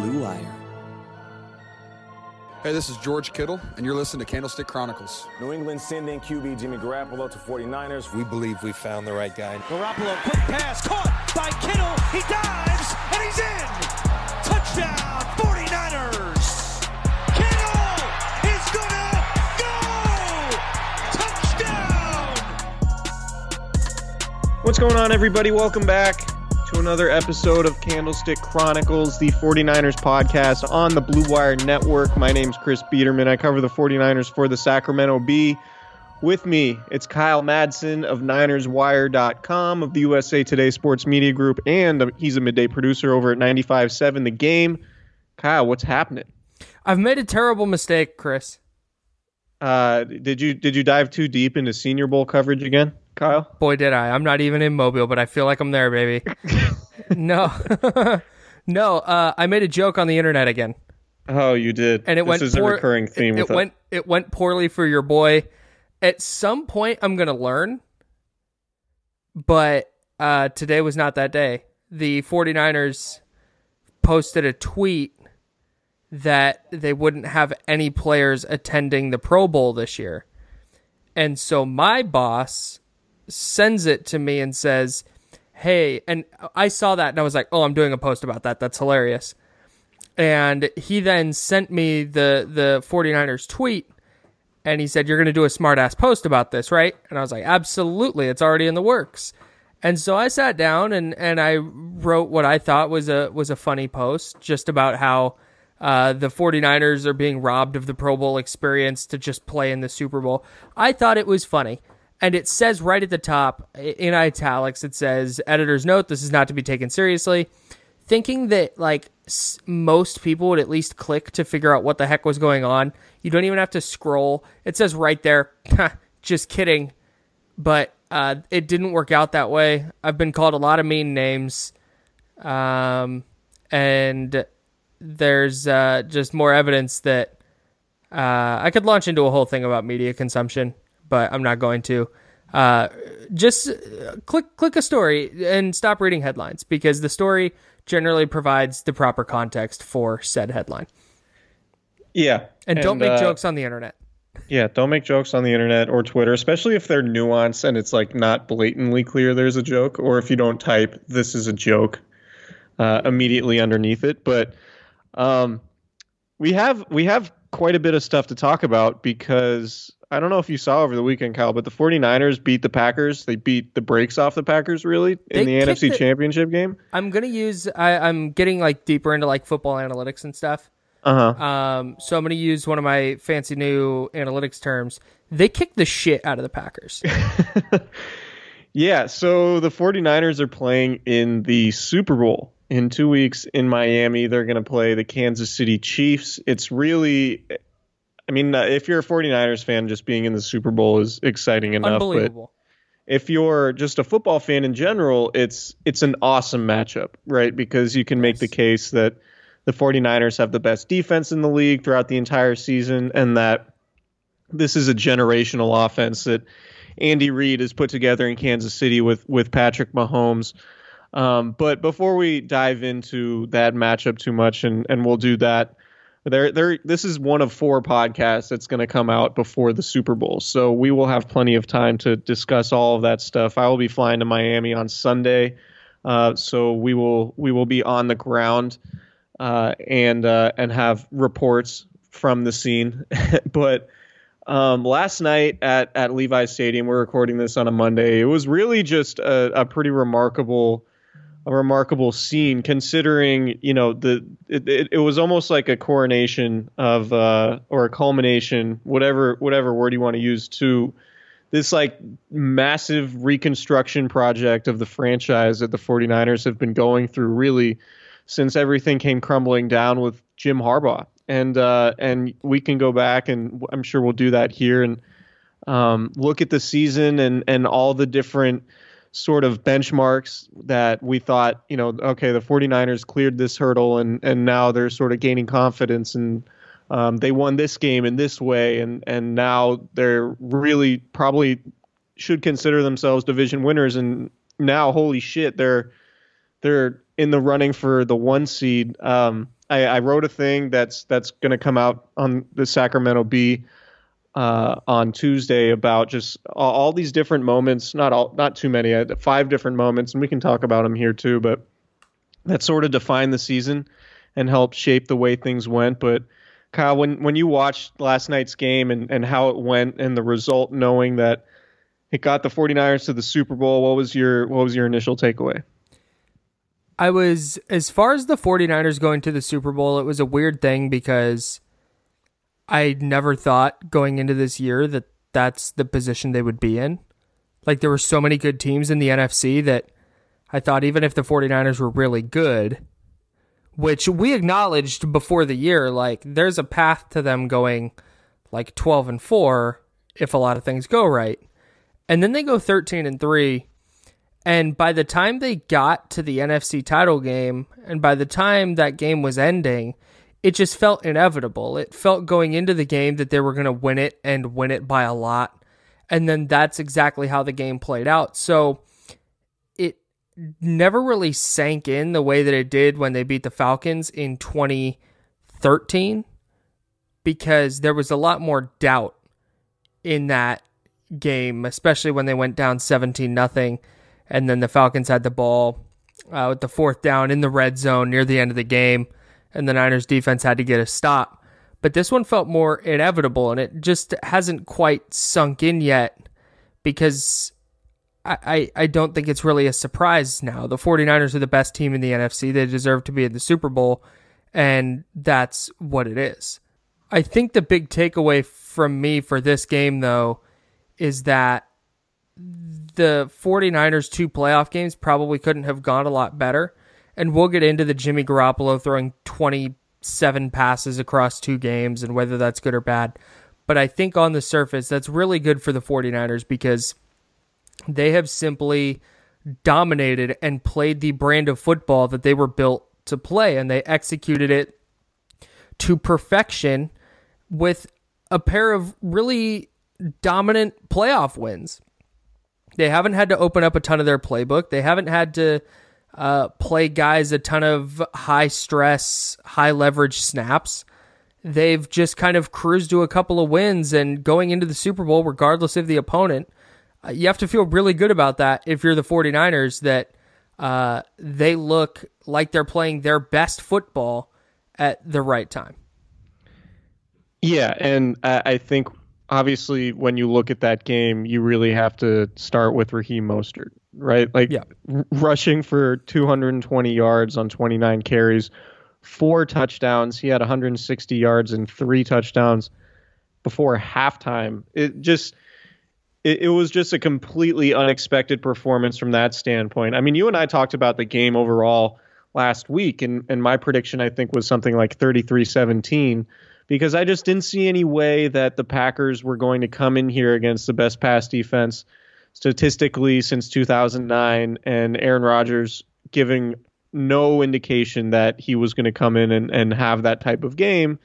Blue Wire. Hey, this is George Kittle, and you're listening to Candlestick Chronicles. New England sending QB Jimmy Garoppolo to 49ers. We believe we found the right guy. Garoppolo, quick pass, caught by Kittle. He dives, and he's in. Touchdown, 49ers. Kittle is gonna go. Touchdown. What's going on, everybody? Welcome back to another episode of Candlestick Chronicles, the 49ers podcast on the Blue Wire Network. My name's Chris Biderman. I cover the 49ers for the Sacramento Bee. With me, it's Kyle Madsen of NinersWire.com of the USA Today Sports Media Group, and he's a midday producer over at 95.7 The Game. Kyle, what's happening? I've made a terrible mistake, Chris. Uh, did you did you dive too deep into Senior Bowl coverage again? Kyle? Boy, did I. I'm not even in Mobile, but I feel like I'm there, baby. no. no, uh, I made a joke on the internet again. Oh, you did. And it this went is poor, a recurring theme it, with it went it went poorly for your boy. At some point I'm going to learn. But uh, today was not that day. The 49ers posted a tweet that they wouldn't have any players attending the Pro Bowl this year. And so my boss sends it to me and says, Hey, and I saw that and I was like, Oh, I'm doing a post about that. That's hilarious. And he then sent me the, the 49ers tweet and he said, You're going to do a smart ass post about this, right? And I was like, Absolutely. It's already in the works. And so I sat down and, and I wrote what I thought was a was a funny post just about how uh, the 49ers are being robbed of the Pro Bowl experience to just play in the Super Bowl. I thought it was funny. And it says right at the top in italics, it says, editor's note, this is not to be taken seriously. Thinking that, like, s- most people would at least click to figure out what the heck was going on. You don't even have to scroll. It says right there, just kidding. But uh, it didn't work out that way. I've been called a lot of mean names. Um, and there's uh, just more evidence that uh, I could launch into a whole thing about media consumption, but I'm not going to. Uh, just uh, click click a story and stop reading headlines because the story generally provides the proper context for said headline. Yeah. And, don't make uh, jokes on the internet. Yeah, don't make jokes on the internet or Twitter, especially if they're nuanced and it's like not blatantly clear there's a joke, or if you don't type "this is a joke" uh, immediately underneath it. But um, we have we have quite a bit of stuff to talk about because I don't know if you saw over the weekend, Kyle, but the 49ers beat the Packers. They beat the brakes off the Packers really They in the NFC it- Championship game. I'm gonna use. I, I'm getting like deeper into like football analytics and stuff. Uh huh. Um, so I'm going to use one of my fancy new analytics terms. They kicked the shit out of the Packers. Yeah, so the 49ers are playing in the Super Bowl in two weeks in Miami. They're going to play the Kansas City Chiefs. It's really, I mean, uh, if you're a 49ers fan, just being in the Super Bowl is exciting enough. But Unbelievable. if you're just a football fan in general, it's it's an awesome matchup, right? Because you can make the case that the 49ers have the best defense in the league throughout the entire season and that this is a generational offense that Andy Reid has put together in Kansas City with with Patrick Mahomes. Um, but before we dive into that matchup too much, and and we'll do that. There, there. This is one of four podcasts that's going to come out before the Super Bowl, so we will have plenty of time to discuss all of that stuff. I will be flying to Miami on Sunday, uh, so we will we will be on the ground uh, and uh, and have reports from the scene. but um, last night at at Levi's Stadium, we're recording this on a Monday. It was really just a, a pretty remarkable a remarkable scene considering you know the it, it, it was almost like a coronation of uh, or a culmination whatever whatever word you want to use to this like massive reconstruction project of the franchise that the 49ers have been going through really since everything came crumbling down with Jim Harbaugh. And uh, and we can go back and I'm sure we'll do that here and um, look at the season and and all the different sort of benchmarks that we thought, you know, okay, the 49ers cleared this hurdle and and now they're sort of gaining confidence and um, they won this game in this way and and now they're really probably should consider themselves division winners and now holy shit they're they're in the running for the one seed. Um, I, I wrote a thing that's that's going to come out on the Sacramento Bee uh, on Tuesday about just all, these different moments. Not all, not too many. Uh, five different moments, and we can talk about them here too. But that sort of defined the season and helped shape the way things went. But Kyle, when when you watched last night's game and and how it went and the result, knowing that it got the 49ers to the Super Bowl, what was your what was your initial takeaway? I was, as far as the 49ers going to the Super Bowl, it was a weird thing because I never thought going into this year that that's the position they would be in. Like, there were so many good teams in the NFC that I thought even if the 49ers were really good, which we acknowledged before the year, like, there's a path to them going like 12 and 4 if a lot of things go right. And then they go 13 and 3 and by the time they got to the NFC title game, and by the time that game was ending, it just felt inevitable. It felt going into the game that they were going to win it and win it by a lot. And then that's exactly how the game played out. So it never really sank in the way that it did when they beat the Falcons in 2013 because there was a lot more doubt in that game, especially when they went down 17 nothing and then the Falcons had the ball uh, with the fourth down in the red zone near the end of the game, and the Niners defense had to get a stop. But this one felt more inevitable, and it just hasn't quite sunk in yet because I, I, I don't think it's really a surprise now. The 49ers are the best team in the NFC. They deserve to be in the Super Bowl, and that's what it is. I think the big takeaway from me for this game, though, is that the 49ers two playoff games probably couldn't have gone a lot better. And we'll get into the Jimmy Garoppolo throwing 27 passes across two games and whether that's good or bad. But I think on the surface, that's really good for the 49ers because they have simply dominated and played the brand of football that they were built to play. And they executed it to perfection with a pair of really dominant playoff wins. They haven't had to open up a ton of their playbook. They haven't had to uh, play guys a ton of high stress, high leverage snaps. They've just kind of cruised to a couple of wins and going into the Super Bowl, regardless of the opponent. Uh, you have to feel really good about that if you're the 49ers, that uh, they look like they're playing their best football at the right time. Yeah, and I, I think obviously when you look at that game, you really have to start with Raheem Mostert, right? Like yeah. r- rushing for 220 yards on 29 carries, four touchdowns. He had 160 yards and three touchdowns before halftime. It just it, it, was just a completely unexpected performance from that standpoint. I mean, you and I talked about the game overall last week, and, and my prediction, I think, was something like 33 17, because I just didn't see any way that the Packers were going to come in here against the best pass defense statistically since 2009, and Aaron Rodgers giving no indication that he was going to come in and, and have that type of game.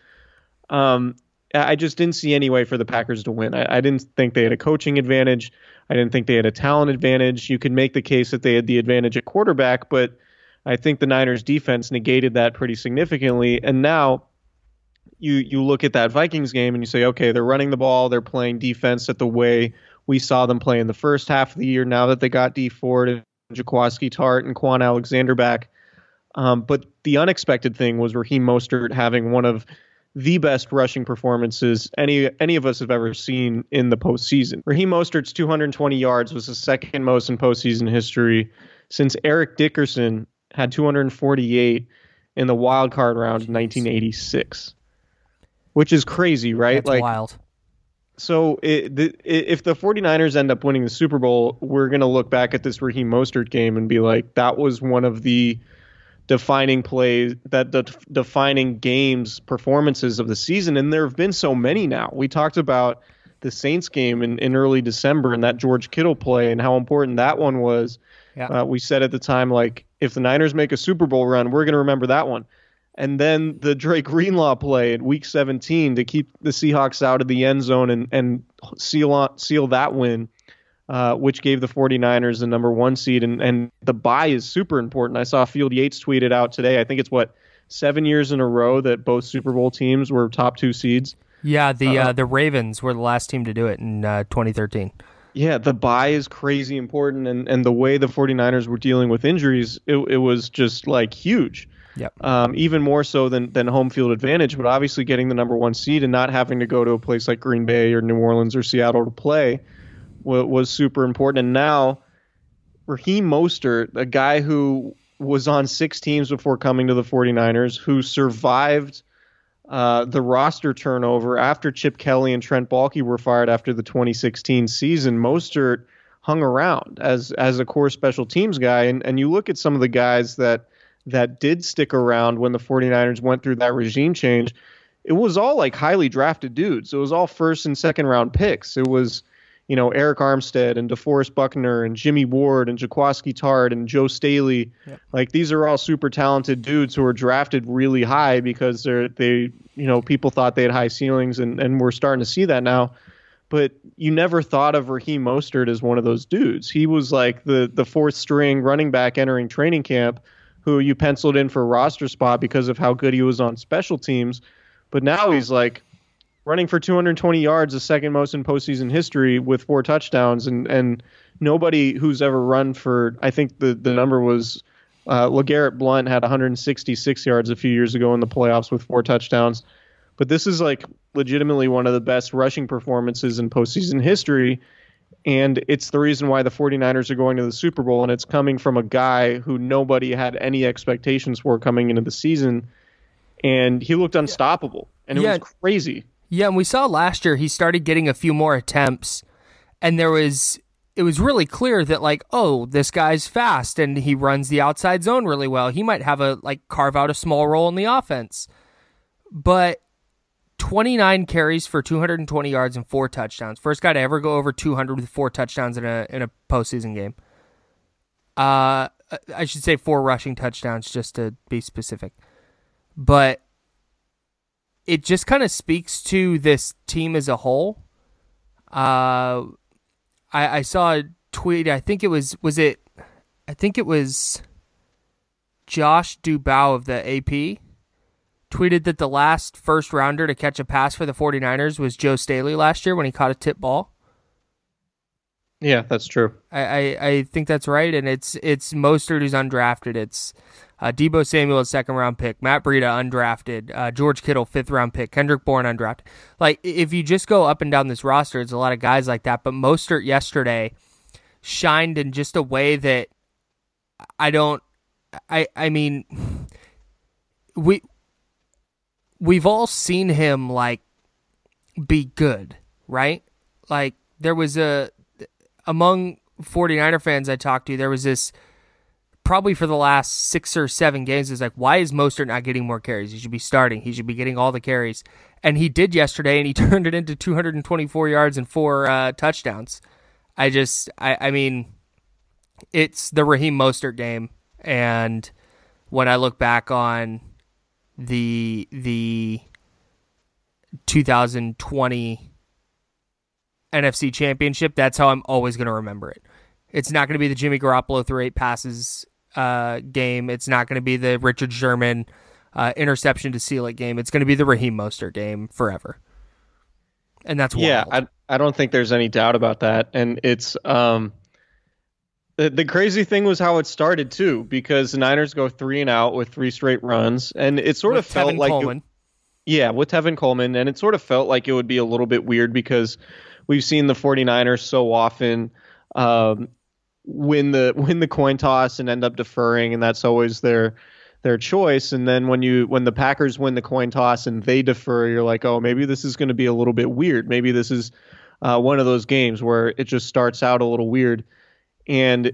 Um, I just didn't see any way for the Packers to win. I, I, didn't think they had a coaching advantage. I didn't think they had a talent advantage. You could make the case that they had the advantage at quarterback, but I think the Niners defense negated that pretty significantly. And now you you look at that Vikings game and you say, okay, they're running the ball, they're playing defense at the way we saw them play in the first half of the year. Now that they got Dee Ford and Jaquiski Tartt and Kwon Alexander back. Um, but the unexpected thing was Raheem Mostert having one of the best rushing performances any any of us have ever seen in the postseason. Raheem Mostert's 220 yards was the second most in postseason history since Eric Dickerson had 248 in the wild card round in 1986, which is crazy, right? That's like wild. So it, the, if the 49ers end up winning the Super Bowl, we're going to look back at this Raheem Mostert game and be like, that was one of the defining plays that the defining games performances of the season and there have been so many now. We talked about the saints game in, in early december and that george kittle play and how important that one was. Yeah. Uh, we said at the time like if the niners make a super bowl run we're going to remember that one and then the Dre Greenlaw play in week 17 to keep the seahawks out of the end zone and, and seal on, seal that win uh, which gave the 49ers the number one seed. And, and the buy is super important. I saw Field Yates tweeted out today. I think it's what seven years in a row that both Super Bowl teams were top two seeds. Yeah, the uh, uh, the Ravens were the last team to do it in uh, 2013. Yeah, the buy is crazy important, and, and the way the 49ers were dealing with injuries, it, it was just like huge. Yep. Um, even more so than, than home field advantage, but obviously getting the number one seed and not having to go to a place like Green Bay or New Orleans or Seattle to play was, was super important. And now Raheem Mostert, a guy who was on six teams before coming to the 49ers, who survived uh, the roster turnover after Chip Kelly and Trent Baalke were fired after the 2016 season. Mostert hung around as as a core special teams guy, and and you look at some of the guys that that did stick around when the 49ers went through that regime change. It was all like highly drafted dudes. It was all first and second round picks. It was you know, Arik Armstead and DeForest Buckner and Jimmy Ward and Jaquiski Tartt and Joe Staley. Yep. Like these are all super talented dudes who were drafted really high because they're they you know people thought they had high ceilings and and we're starting to see that now. But you never thought of Raheem Mostert as one of those dudes. He was like the the fourth string running back entering training camp, who you penciled in for roster spot because of how good he was on special teams. But now he's like running for 220 yards, the second most in postseason history with four touchdowns, and and nobody who's ever run for I think the the number was uh, LeGarrette Blount had 166 yards a few years ago in the playoffs with four touchdowns, but this is like legitimately one of the best rushing performances in postseason history. And it's the reason why the 49ers are going to the Super Bowl, and it's coming from a guy who nobody had any expectations for coming into the season. And he looked unstoppable, and it yeah. was crazy. Yeah, and we saw last year he started getting a few more attempts, and there was it was really clear that like, oh, this guy's fast and he runs the outside zone really well. He might have a like carve out a small role in the offense. But 29 carries for 220 yards and four touchdowns. First guy to ever go over 200 with four touchdowns in a in a postseason game. Uh, I should say four rushing touchdowns just to be specific. But it just kind of speaks to this team as a whole. Uh, I, I saw a tweet. I think it was was it. I think it was Josh Dubow of the AP tweeted that the last first rounder to catch a pass for the 49ers was Joe Staley last year when he caught a tip ball. Yeah, that's true. I, I, I think that's right, and it's it's Mostert who's undrafted. It's uh, Deebo Samuel, second round pick. Matt Breida, undrafted. Uh, George Kittle, fifth round pick. Kendrick Bourne, undrafted. Like, if you just go up and down this roster, it's a lot of guys like that. But Mostert yesterday shined in just a way that I don't. I I mean, we we've all seen him like be good, right? Like there was a among 49er fans I talked to, there was this probably for the last six or seven games is like, why is Mostert not getting more carries? He should be starting. He should be getting all the carries. And he did yesterday, and he turned it into 224 yards and four uh, touchdowns. I just, I, I mean, it's the Raheem Mostert game, and when I look back on the the 2020 NFC Championship, that's how I'm always going to remember it. It's not going to be the Jimmy Garoppolo threw eight passes uh, game. It's not going to be the Richard Sherman uh, interception to seal it game. It's going to be the Raheem Mostert game forever. And that's wild. yeah. I I don't think there's any doubt about that. And it's um the, the crazy thing was how it started too, because the Niners go three and out with three straight runs, and it sort With of felt Tevin like it- Yeah, with Tevin Coleman. And it sort of felt like it would be a little bit weird because we've seen the 49ers so often um, win the win the coin toss and end up deferring, and that's always their their choice. And then when you when the Packers win the coin toss and they defer, you're like, oh, maybe this is going to be a little bit weird. Maybe this is uh, one of those games where it just starts out a little weird. And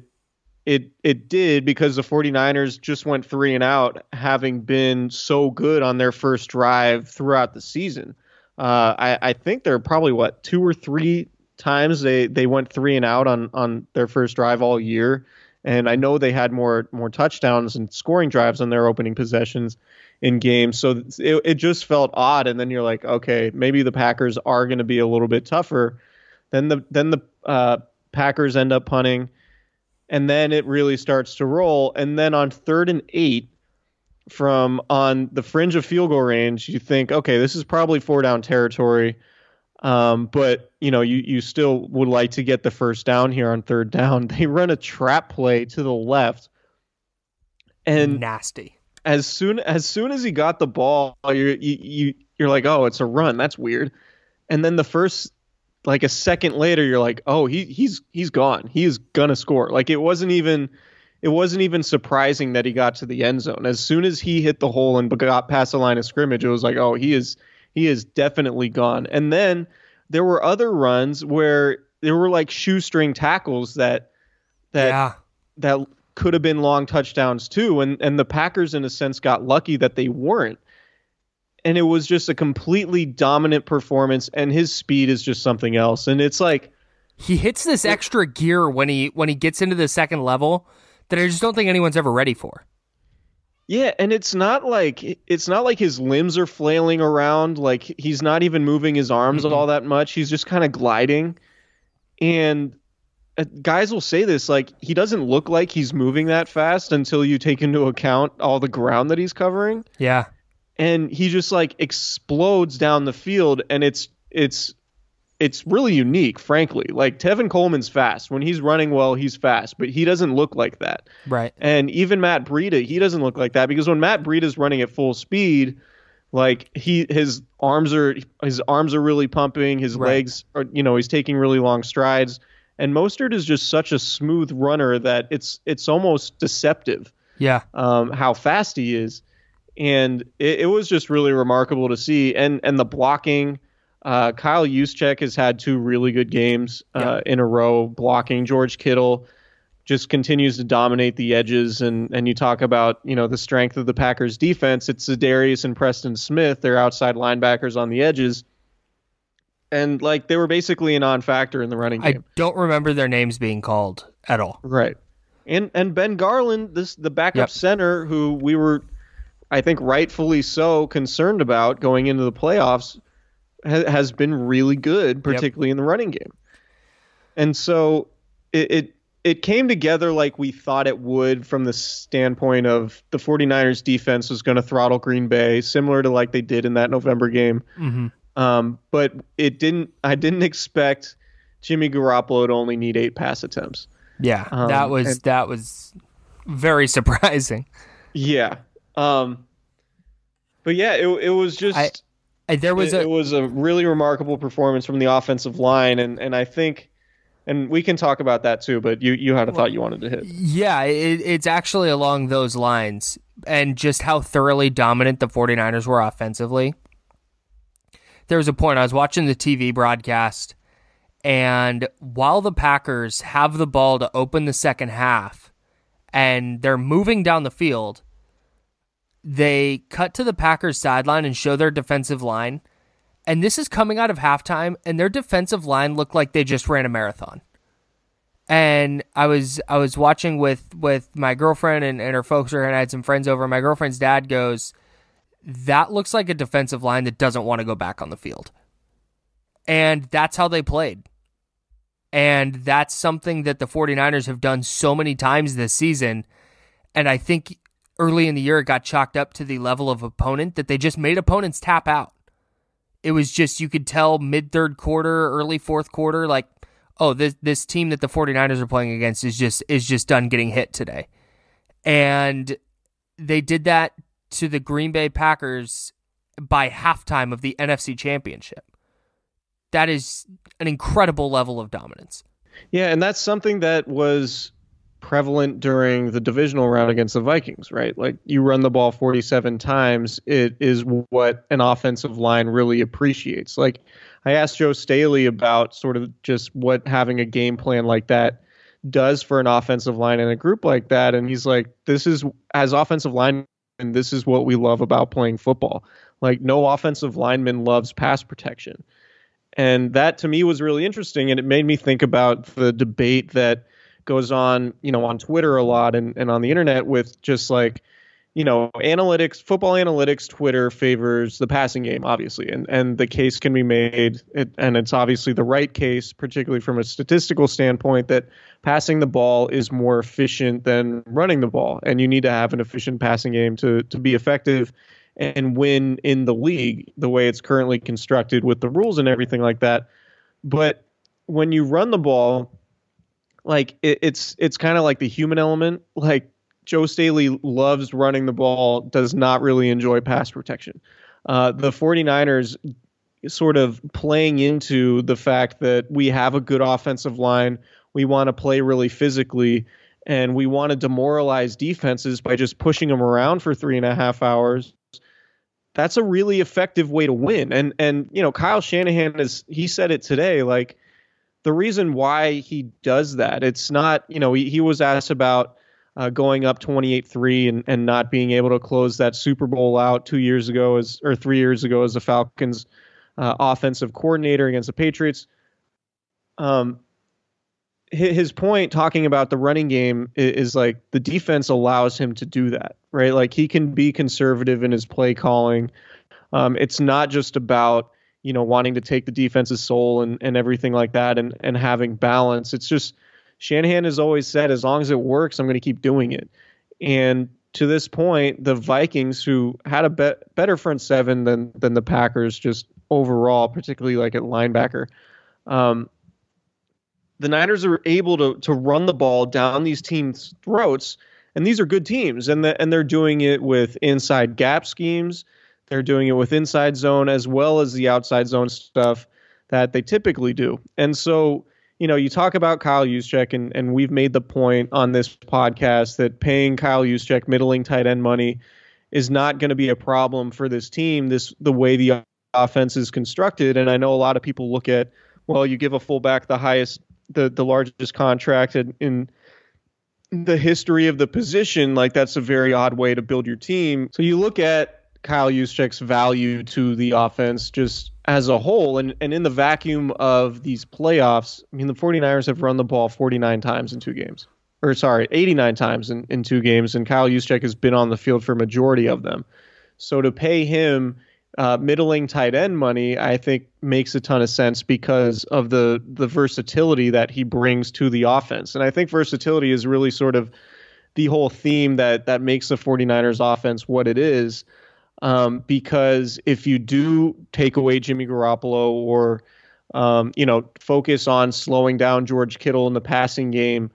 it it did because the 49ers just went three and out, having been so good on their first drive throughout the season. Uh, I, I think there are probably what two or three times they, they went three and out on, on their first drive all year, and I know they had more more touchdowns and scoring drives on their opening possessions in games. So it, it just felt odd, and then you're like, okay, maybe the Packers are going to be a little bit tougher. Then the then the uh, Packers end up punting and then it really starts to roll. And then on third and eight, from on the fringe of field goal range, you think, okay, this is probably four down territory. Um, but you know, you you still would like to get the first down here on third down. They run a trap play to the left, and nasty. as soon as soon as he got the ball, you're you, you you're like, oh, it's a run. That's weird. And then the first like a second later, you're like, oh, he he's he's gone. He is gonna score. Like it wasn't even it wasn't even surprising that he got to the end zone. As soon as he hit the hole and got past the line of scrimmage, it was like, oh, he is he is definitely gone. And then there were other runs where there were like shoestring tackles that that yeah. that could have been long touchdowns too and and the Packers in a sense got lucky that they weren't and it was just a completely dominant performance and his speed is just something else. And it's like He hits this extra gear when he when he gets into the second level that I just don't think anyone's ever ready for. yeah and it's not like it's not like his limbs are flailing around like he's not even moving his arms at all that much. He's just kind of gliding. And uh, guys will say this like he doesn't look like he's moving that fast until you take into account all the ground that he's covering. Yeah. And he just like explodes down the field and it's it's it's really unique frankly like Tevin Coleman's fast when he's running well he's fast but he doesn't look like that Right. and even Matt Breida he doesn't look like that because when Matt Breida's running at full speed like he his arms are his arms are really pumping his Right. legs are you know he's taking really long strides and Mostert is just such a smooth runner that it's it's almost deceptive Yeah. um, how fast he is, and it, it was just really remarkable to see. And and the blocking, uh, Kyle Juszczyk has had two really good games uh, in a row blocking. George Kittle just continues to dominate the edges, and and you talk about you know the strength of the Packers defense. It's Darius and Preston Smith, their outside linebackers on the edges. And like they were basically a non-factor in the running game. I don't remember their names being called at all. Right. And and Ben Garland, this the backup Yep. center who we were I think rightfully so concerned about going into the playoffs ha- has been really good particularly in the running game. And so it, it it came together like we thought it would from the standpoint of the 49ers defense was going to throttle Green Bay similar to like they did in that November game. Um, but it didn't I didn't expect Jimmy Garoppolo to only need 8 pass attempts. Yeah. Um, that was and- that was very surprising. Yeah. Um but yeah, it it was just I- I, there was it, a it was a really remarkable performance from the offensive line and and I think And we can talk about that too, but you, you had a thought you wanted to hit. Yeah, it, it's actually along those lines and just how thoroughly dominant the 49ers were offensively. There was a point I was watching the TV broadcast, and while the Packers have the ball to open the second half and they're moving down the field, they cut to the Packers sideline and show their defensive line. And this is coming out of halftime, and their defensive line looked like they just ran a marathon. And I was I was watching with with my girlfriend and, and her folks were and I had some friends over. My girlfriend's dad goes, That looks like a defensive line that doesn't want to go back on the field. And that's how they played. And that's something that the 49ers have done so many times this season. And I think early in the year it got chalked up to the level of opponent that they just made opponents tap out. It was just you could tell mid third quarter, early fourth quarter, like, oh, this this team that the 49ers are playing against is just is just done getting hit today. And they did that to the Green Bay Packers by halftime of the NFC Championship. That is an incredible level of dominance. Yeah, and that's something that was prevalent during the divisional round against the Vikings, right? Like you run the ball 47 times, it is what an offensive line really appreciates. Like I asked Joe Staley about sort of just what having a game plan like that does for an offensive line in a group like that and he's like this is as offensive line and this is what we love about playing football. Like no offensive lineman loves pass protection. And that to me was really interesting and it made me think about the debate that goes on, you know, on Twitter a lot and, and on the internet with just like, you know, analytics, football analytics, Twitter favors the passing game, obviously, and and the case can be made, and it's obviously the right case, particularly from a statistical standpoint, that passing the ball is more efficient than running the ball, and you need to have an efficient passing game to to be effective and win in the league the way it's currently constructed with the rules and everything like that. But when you run the ball, like it, it's it's kind of like the human element. Like Joe Staley loves running the ball, does not really enjoy pass protection. Uh, the 49ers sort of playing into the fact that we have a good offensive line, we want to play really physically, and we want to demoralize defenses by just pushing them around for three and a half hours. That's a really effective way to win. And and you know, Kyle Shanahan is he said it today, like the reason why he does that, it's not, you know, he, he was asked about uh, going up 28-3 and, and not being able to close that Super Bowl out two years ago as or three years ago as the Falcons uh, offensive coordinator against the Patriots. Um, his point talking about the running game is, like the defense allows him to do that, right? Like he can be conservative in his play calling. Um, it's not just about you know, wanting to take the defense's soul and, and everything like that and, and having balance. It's just Shanahan has always said, as long as it works, I'm going to keep doing it. And to this point, the Vikings, who had a be- better front seven than than the Packers, just overall, particularly like at linebacker, um, the Niners are able to to run the ball down these teams' throats, and these are good teams, and the, and they're doing it with inside gap schemes. They're doing it with inside zone as well as the outside zone stuff that they typically do. And so, you know, you talk about Kyle Juszczyk, and, and we've made the point on this podcast that paying Kyle Juszczyk middling tight end money is not going to be a problem for this team. This the way the offense is constructed, and I know a lot of people look at, well, you give a fullback the highest, the the largest contract in, in the history of the position, like that's a very odd way to build your team. So you look at Kyle Juszczyk's value to the offense just as a whole. And, and in the vacuum of these playoffs, I mean, the 49ers have run the ball 49 times in two games. Or, sorry, 89 times in, in two games, and Kyle Juszczyk has been on the field for majority of them. So to pay him uh, middling tight end money, I think makes a ton of sense because of the the versatility that he brings to the offense. And I think versatility is really sort of the whole theme that that makes the 49ers offense what it is um, because if you do take away Jimmy Garoppolo or um, you know focus on slowing down George Kittle in the passing game,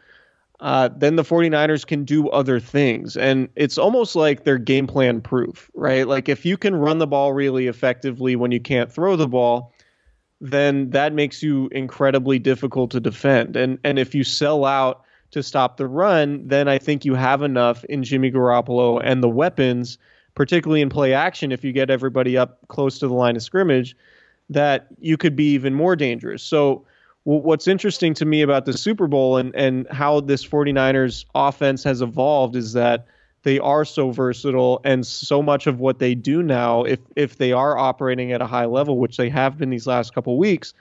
uh, then the 49ers can do other things. And it's almost like they're game plan proof, right? Like if you can run the ball really effectively when you can't throw the ball, then that makes you incredibly difficult to defend. And and if you sell out to stop the run, then I think you have enough in Jimmy Garoppolo and the weapons, particularly in play action if you get everybody up close to the line of scrimmage, that you could be even more dangerous. So what's interesting to me about the Super Bowl and, and how this 49ers offense has evolved is that they are so versatile and so much of what they do now if if they are operating at a high level which they have been these last couple weeks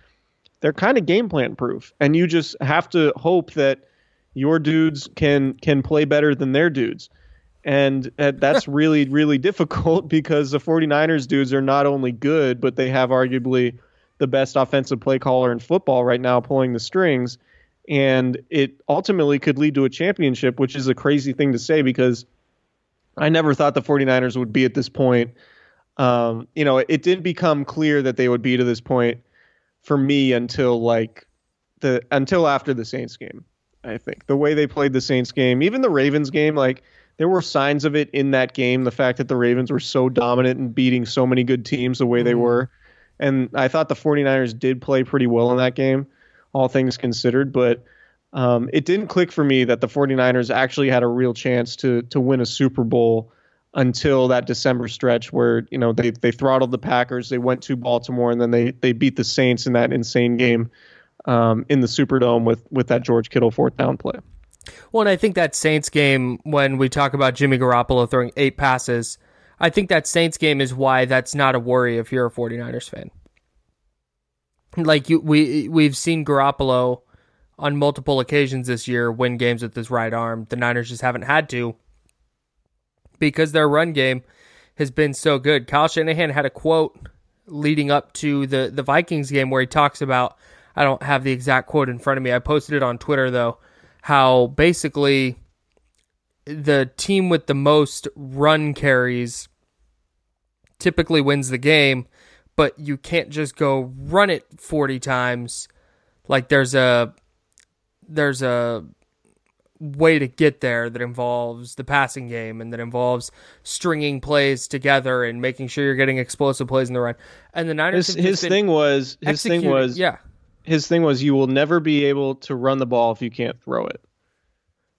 they're kind of game plan proof and you just have to hope that your dudes can can play better than their dudes and that's really really difficult because the 49ers dudes are not only good but they have arguably the best offensive play caller in football right now pulling the strings and it ultimately could lead to a championship which is a crazy thing to say because I never thought the 49ers would be at this point. Um, you know, it, it didn't become clear that they would be to this point for me until like the until after the Saints game. I think the way they played the Saints game, even the Ravens game, like there were signs of it in that game. The fact that the Ravens were so dominant and beating so many good teams the way mm-hmm. they were. And I thought the 49ers did play pretty well in that game, all things considered. But um, it didn't click for me that the 49ers actually had a real chance to to win a Super Bowl until that December stretch where you know they they throttled the Packers, they went to Baltimore, and then they they beat the Saints in that insane game um, in the Superdome with with that George Kittle fourth down play. Well, and I think that Saints game when we talk about Jimmy Garoppolo throwing eight passes, I think that Saints game is why that's not a worry if you're a 49ers fan. Like you, we we've seen Garoppolo on multiple occasions this year win games with his right arm. The Niners just haven't had to because their run game has been so good. Kyle Shanahan had a quote leading up to the, the Vikings game where he talks about, I don't have the exact quote in front of me. I posted it on Twitter though, how basically the team with the most run carries typically wins the game, but you can't just go run it 40 times. Like there's a there's a way to get there that involves the passing game and that involves stringing plays together and making sure you're getting explosive plays in the run. And the Niners his, his thing was his thing was yeah. His thing was you will never be able to run the ball if you can't throw it.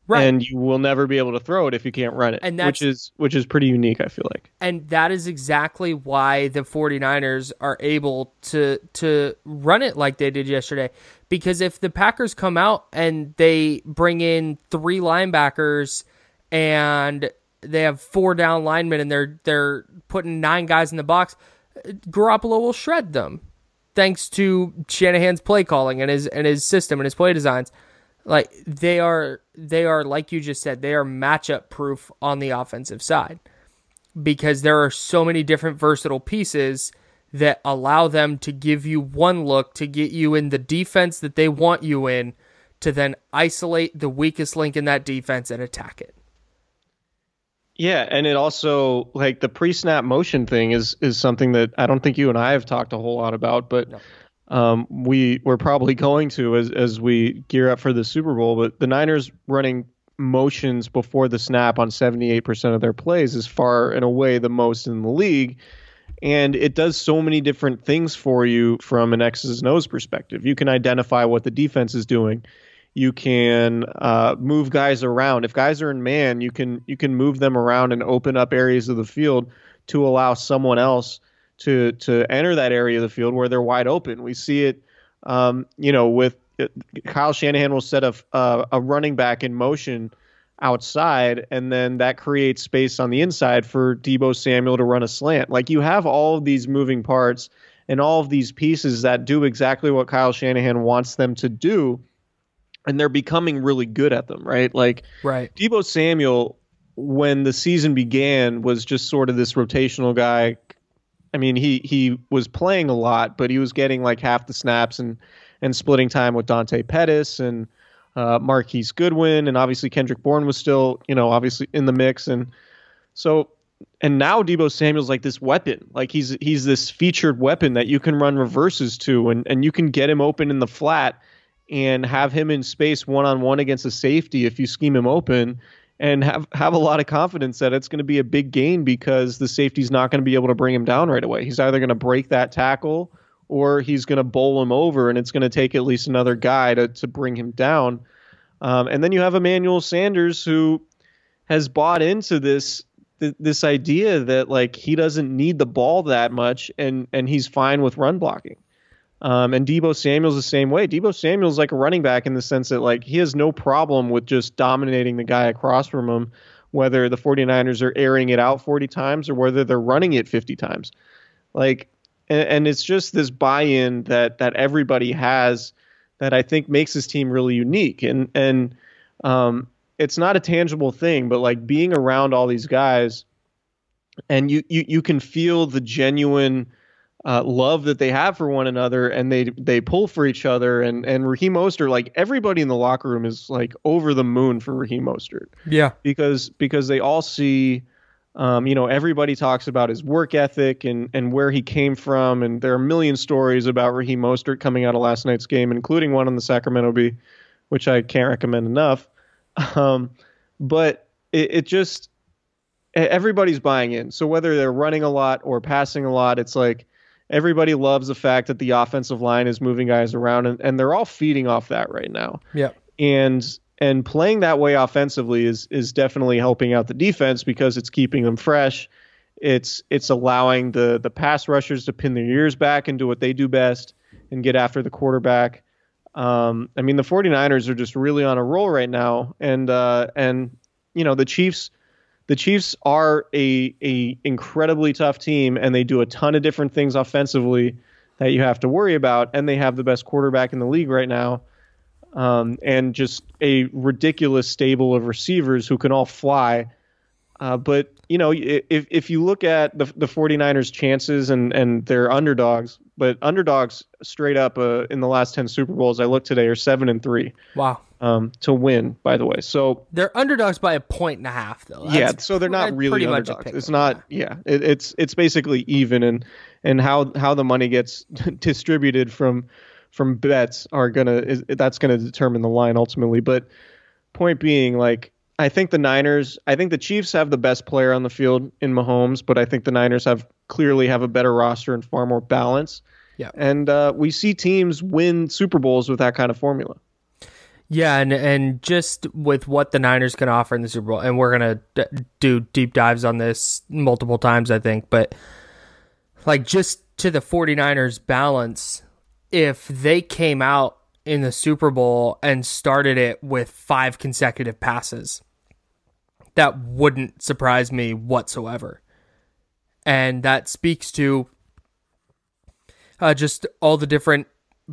Right. And you will never be able to throw it if you can't run it. And which is which is pretty unique, I feel like. And that is exactly why the 49ers are able to to run it like they did yesterday. Because if the Packers come out and they bring in three linebackers and they have four down linemen and they're they're putting nine guys in the box, Garoppolo will shred them. Thanks to Shanahan's play calling and his and his system and his play designs like they are they are like you just said they are matchup proof on the offensive side because there are so many different versatile pieces that allow them to give you one look to get you in the defense that they want you in to then isolate the weakest link in that defense and attack it. Yeah, and it also like the pre-snap motion thing is is something that I don't think you and I have talked a whole lot about, but no um, we we're probably going to as as we gear up for the Super Bowl. But the Niners running motions before the snap on 78% of their plays is far and away the most in the league. And it does so many different things for you from an X's and O's perspective. You can identify what the defense is doing. You can uh, move guys around. If guys are in man, you can you can move them around and open up areas of the field to allow someone else to to enter that area of the field where they're wide open. We see it, um, you know, with uh, Kyle Shanahan will set a uh, a running back in motion outside, and then that creates space on the inside for Deebo Samuel to run a slant. Like you have all of these moving parts and all of these pieces that do exactly what Kyle Shanahan wants them to do, and they're becoming really good at them. Right, like right. Deebo Samuel when the season began was just sort of this rotational guy I mean, he he was playing a lot, but he was getting like half the snaps and and splitting time with Dante Pettis and uh, Marquise Goodwin, and obviously Kendrick Bourne was still, you know, obviously in the mix, and so and now Deebo Samuel's like this weapon, like he's he's this featured weapon that you can run reverses to, and and you can get him open in the flat and have him in space one on one against a safety if you scheme him open and have have a lot of confidence that it's going to be a big gain because the safety's not going to be able to bring him down right away. He's either going to break that tackle or he's going to bowl him over, and it's going to take at least another guy to to bring him down. Um, and then you have Emmanuel Sanders who has bought into this th- this idea that like he doesn't need the ball that much, and and he's fine with run blocking. Um, and Deebo Samuel's the same way. Deebo Samuel's like a running back in the sense that like he has no problem with just dominating the guy across from him, whether the 49ers are airing it out 40 times or whether they're running it 50 times. Like, and, and it's just this buy-in that that everybody has that I think makes this team really unique. And and um, it's not a tangible thing, but like being around all these guys, and you you you can feel the genuine uh, love that they have for one another, and they they pull for each other. And and Raheem Mostert, like everybody in the locker room is like over the moon for Raheem Mostert. Yeah, because because they all see. Um, you know, everybody talks about his work ethic and, and where he came from, and there are a million stories about Raheem Mostert coming out of last night's game, including one on the Sacramento Bee, which I can't recommend enough. Um, but it, it just everybody's buying in. So whether they're running a lot or passing a lot, it's like everybody loves the fact that the offensive line is moving guys around and, and they're all feeding off that right now. Yeah. And and playing that way offensively is is definitely helping out the defense because it's keeping them fresh. It's it's allowing the the pass rushers to pin their ears back and do what they do best and get after the quarterback. Um, I mean the 49ers are just really on a roll right now and uh, and you know the Chiefs the Chiefs are a a incredibly tough team, and they do a ton of different things offensively that you have to worry about. And they have the best quarterback in the league right now, um, and just a ridiculous stable of receivers who can all fly. Uh, but you know, if if you look at the the 49ers' chances and and their underdogs, but underdogs straight up uh, in the last 10 Super Bowls I looked today are seven and three. Wow um, to win. By the way, so they're underdogs by a point and a half, though. That's yeah, so they're not really underdogs. It's not. Yeah, it, it's it's basically even, and and how how the money gets distributed from from bets are gonna is, that's gonna determine the line ultimately. But point being, like I think the Niners, I think the Chiefs have the best player on the field in Mahomes, but I think the Niners have clearly have a better roster and far more balance. Yeah, and uh, we see teams win Super Bowls with that kind of formula. Yeah, and and just with what the Niners can offer in the Super Bowl, and we're gonna d- do deep dives on this multiple times, I think, but like just to the 49ers balance, if they came out in the Super Bowl and started it with five consecutive passes, that wouldn't surprise me whatsoever. And that speaks to uh, just all the different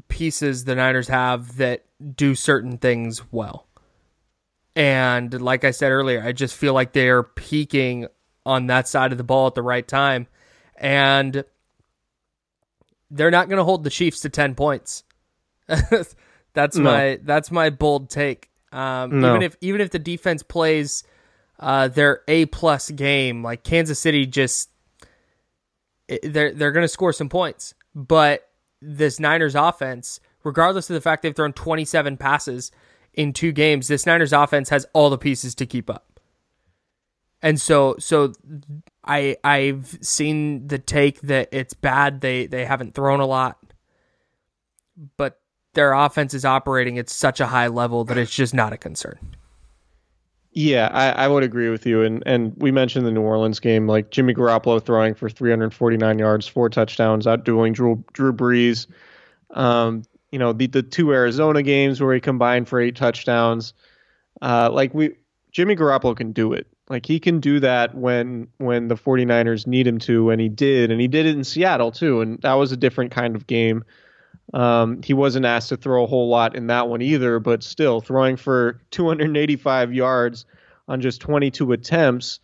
pieces the Niners have that do certain things well. And like I said earlier, I just feel like they're peaking on that side of the ball at the right time. And they're not going to hold the Chiefs to 10 points. that's no. my that's my bold take. Um, no. even if even if the defense plays uh, their A plus game, like Kansas City just they're they're going to score some points. But this Niners offense, regardless of the fact they've thrown 27 passes in two games, this Niners offense has all the pieces to keep up. And so so I I've seen the take that it's bad they they haven't thrown a lot. But their offense is operating at such a high level that it's just not a concern. Yeah, I, I would agree with you. And and we mentioned the New Orleans game, like Jimmy Garoppolo throwing for 349 yards, four touchdowns, outdueling Drew Drew Brees. Um, you know, the the two Arizona games where he combined for eight touchdowns. Uh, like we Jimmy Garoppolo can do it. Like he can do that when when the 49ers need him to, and he did, and he did it in Seattle too, and that was a different kind of game. Um, he wasn't asked to throw a whole lot in that one either, but still throwing for 285 yards on just 22 attempts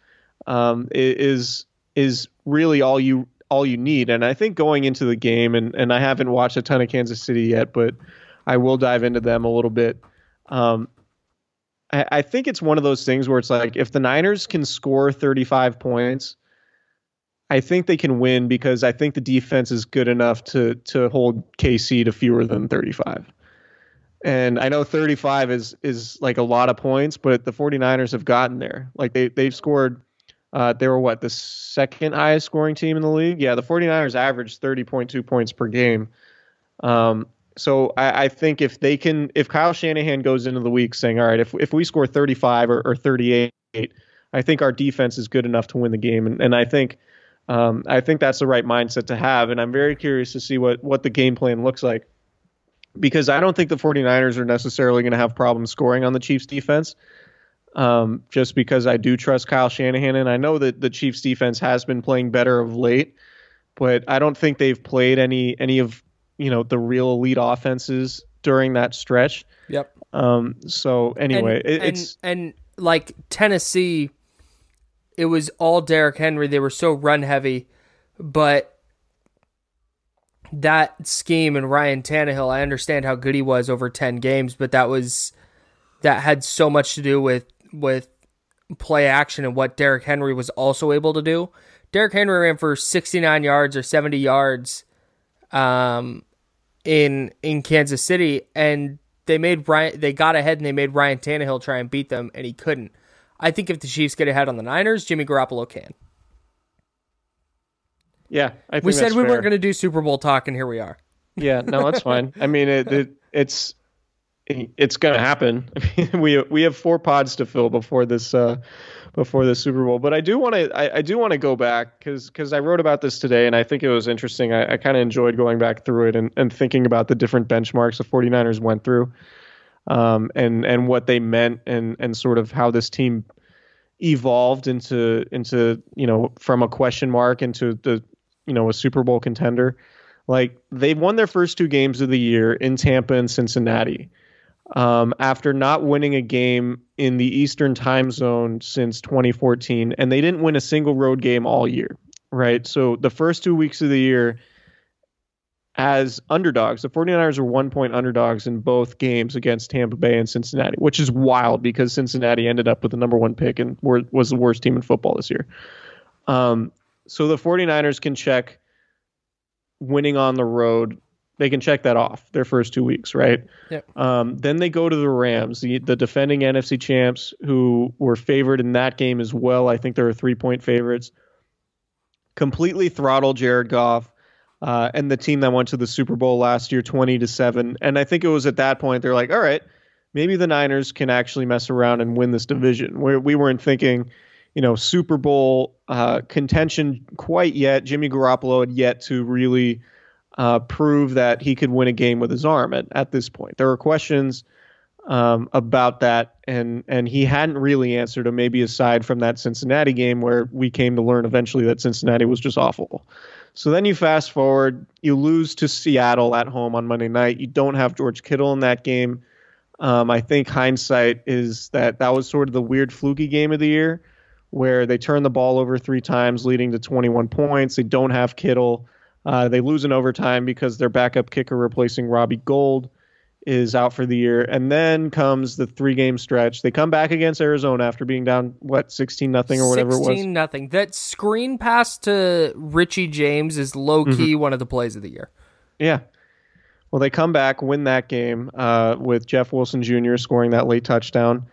um, is is really all you all you need. And I think going into the game, and and I haven't watched a ton of Kansas City yet, but I will dive into them a little bit. Um, I, I think it's one of those things where it's like if the Niners can score 35 points I think they can win because I think the defense is good enough to to hold KC to fewer than 35. And I know 35 is is like a lot of points, but the 49ers have gotten there. Like they they've scored uh, they were what the second highest scoring team in the league. Yeah, the 49ers averaged 30.2 points per game. Um, so I, I, think if they can, if Kyle Shanahan goes into the week saying, all right, if if we score 35 or, or 38, I think our defense is good enough to win the game, and, and I think. Um, I think that's the right mindset to have, and I'm very curious to see what, what the game plan looks like because I don't think the 49ers are necessarily going to have problems scoring on the Chiefs defense. Um, just because I do trust Kyle Shanahan, and I know that the Chiefs defense has been playing better of late, but I don't think they've played any any of you know the real elite offenses during that stretch. Yep. Um. So anyway, and, it, it's and, and like Tennessee, it was all Derrick Henry. They were so run heavy, but that scheme and Ryan Tannehill, I understand how good he was over ten games, but that was that had so much to do with with play action and what Derrick Henry was also able to do. Derrick Henry ran for 69 yards or 70 yards um, in in Kansas City, and they made Ryan they got ahead and they made Ryan Tannehill try and beat them, and he couldn't. I think if the Chiefs get ahead on the Niners, Jimmy Garoppolo can. Yeah, we said we fair. weren't going to do Super Bowl talk, and here we are. Yeah, no, that's fine. I mean, it, it it's it's going to happen. we we have four pods to fill before this uh, before the Super Bowl. But I do want to I, I, do want to go back because because I wrote about this today and I think it was interesting. I, I kind of enjoyed going back through it and, and thinking about the different benchmarks the 49ers went through um, and and what they meant and and sort of how this team evolved into into you know from a question mark into the you know a Super Bowl contender. Like they won their first two games of the year in Tampa and Cincinnati um, after not winning a game in the Eastern time zone since 2014, and they didn't win a single road game all year, right? So the first two weeks of the year, as underdogs, the 49ers are one point underdogs in both games against Tampa Bay and Cincinnati, which is wild because Cincinnati ended up with the number one pick and were, was the worst team in football this year. Um, so the 49ers can check winning on the road they can check that off their first two weeks, right? Yep. Um, then they go to the Rams, the, the defending NFC champs, who were favored in that game as well. I think they were three point favorites. Completely throttled Jared Goff uh, and the team that went to the Super Bowl last year, twenty to seven. And I think it was at that point they're like, all right, maybe the Niners can actually mess around and win this division. Where we weren't thinking, you know, Super Bowl uh, contention quite yet. Jimmy Garoppolo had yet to really uh, prove that he could win a game with his arm at, at this point. There were questions um, about that, and and he hadn't really answered them. Maybe aside from that Cincinnati game, where we came to learn eventually that Cincinnati was just awful. So then you fast forward, you lose to Seattle at home on Monday night. You don't have George Kittle in that game. Um, I think hindsight is that that was sort of the weird fluky game of the year, where they turn the ball over three times, leading to 21 points. They don't have Kittle. Uh, they lose in overtime because their backup kicker replacing Robbie Gould is out for the year. And then comes the three game stretch. They come back against Arizona after being down, what, 16 nothing or whatever it was? 16 nothing. That screen pass to Richie James is low key mm-hmm. one of the plays of the year. Yeah. Well, they come back, win that game uh, with Jeff Wilson Jr. scoring that late touchdown.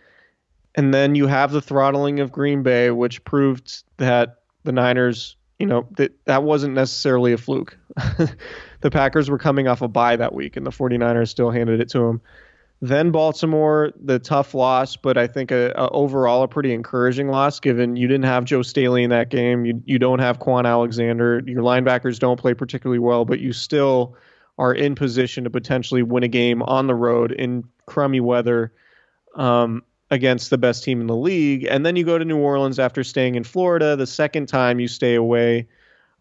And then you have the throttling of Green Bay, which proved that the Niners you know that that wasn't necessarily a fluke. the Packers were coming off a bye that week, and the 49ers still handed it to them. Then Baltimore, the tough loss, but I think a, a, overall a pretty encouraging loss, given you didn't have Joe Staley in that game. You you don't have Kwon Alexander. Your linebackers don't play particularly well, but you still are in position to potentially win a game on the road in crummy weather. Um, against the best team in the league. And then you go to New Orleans after staying in Florida. The second time you stay away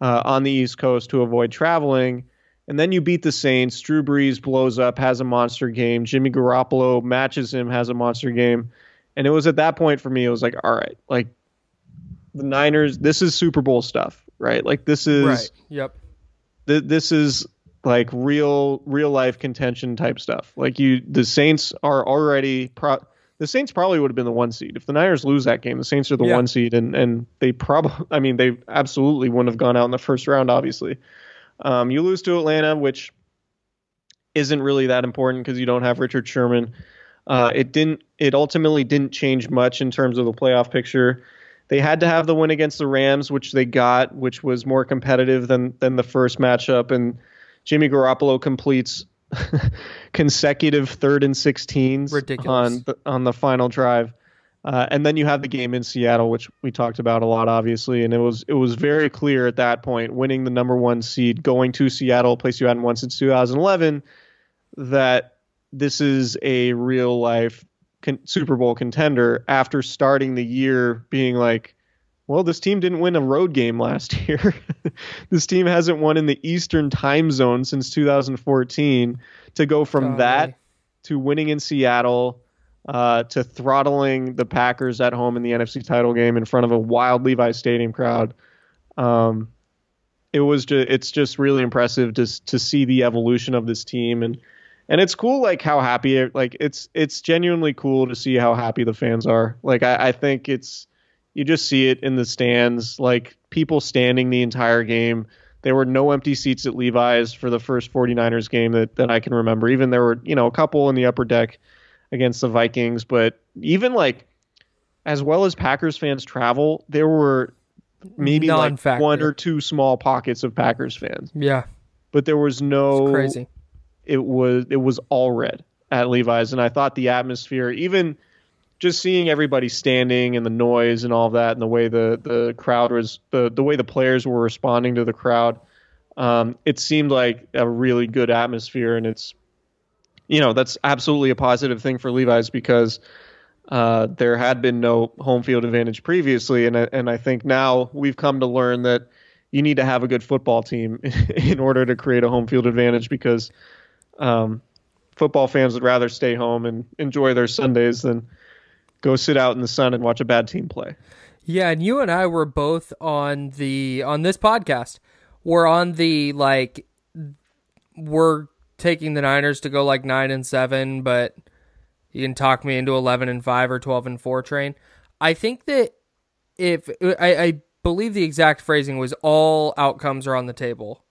uh, on the East Coast to avoid traveling. And then you beat the Saints. Drew Brees blows up, has a monster game. Jimmy Garoppolo matches him, has a monster game. And it was at that point for me, it was like, all right, like the Niners, this is Super Bowl stuff, right? Like this is, right. Yep. Th- this is like real, real life contention type stuff. Like you, the Saints are already pro- the Saints probably would have been the one seed. If the Niners lose that game, the Saints are the yeah. one seed, and and they probably, I mean, they absolutely wouldn't have gone out in the first round. Obviously, um, you lose to Atlanta, which isn't really that important because you don't have Richard Sherman. Uh, it didn't. It ultimately didn't change much in terms of the playoff picture. They had to have the win against the Rams, which they got, which was more competitive than than the first matchup, and Jimmy Garoppolo completes consecutive third and 16s Ridiculous. on the, on the final drive. Uh, and then you have the game in Seattle, which we talked about a lot, obviously, and it was it was very clear at that point, winning the number one seed, going to Seattle, a place you hadn't won since 2011, that this is a real life con- Super Bowl contender. After starting the year being like, well, this team didn't win a road game last year. this team hasn't won in the Eastern time zone since 2014. To go from Golly. that to winning in Seattle uh, to throttling the Packers at home in the NFC title game in front of a wild Levi Stadium crowd. Um, it was just, it's just really impressive to to see the evolution of this team and and it's cool like how happy it, like it's it's genuinely cool to see how happy the fans are. Like I, I think it's you just see it in the stands, like people standing the entire game. There were no empty seats at Levi's for the first 49ers game that, that I can remember. Even there were, you know, a couple in the upper deck against the Vikings, but even like as well as Packers fans travel, there were maybe like Non-factor. one or two small pockets of Packers fans. Yeah, But there was no it's crazy. it was it was all red at Levi's, and I thought the atmosphere, even just seeing everybody standing and the noise and all that, and the way the the crowd was, the the way the players were responding to the crowd, um, it seemed like a really good atmosphere, and it's you know that's absolutely a positive thing for Levi's because. Uh, there had been no home field advantage previously, and I- and I think now we've come to learn that you need to have a good football team in order to create a home field advantage because um, football fans would rather stay home and enjoy their Sundays than go sit out in the sun and watch a bad team play. Yeah, and you and I were both on the on this podcast. We're on the like we're taking the Niners to go like nine and seven, but you can talk me into eleven and five or twelve and four train. I think that if I, I believe the exact phrasing was all outcomes are on the table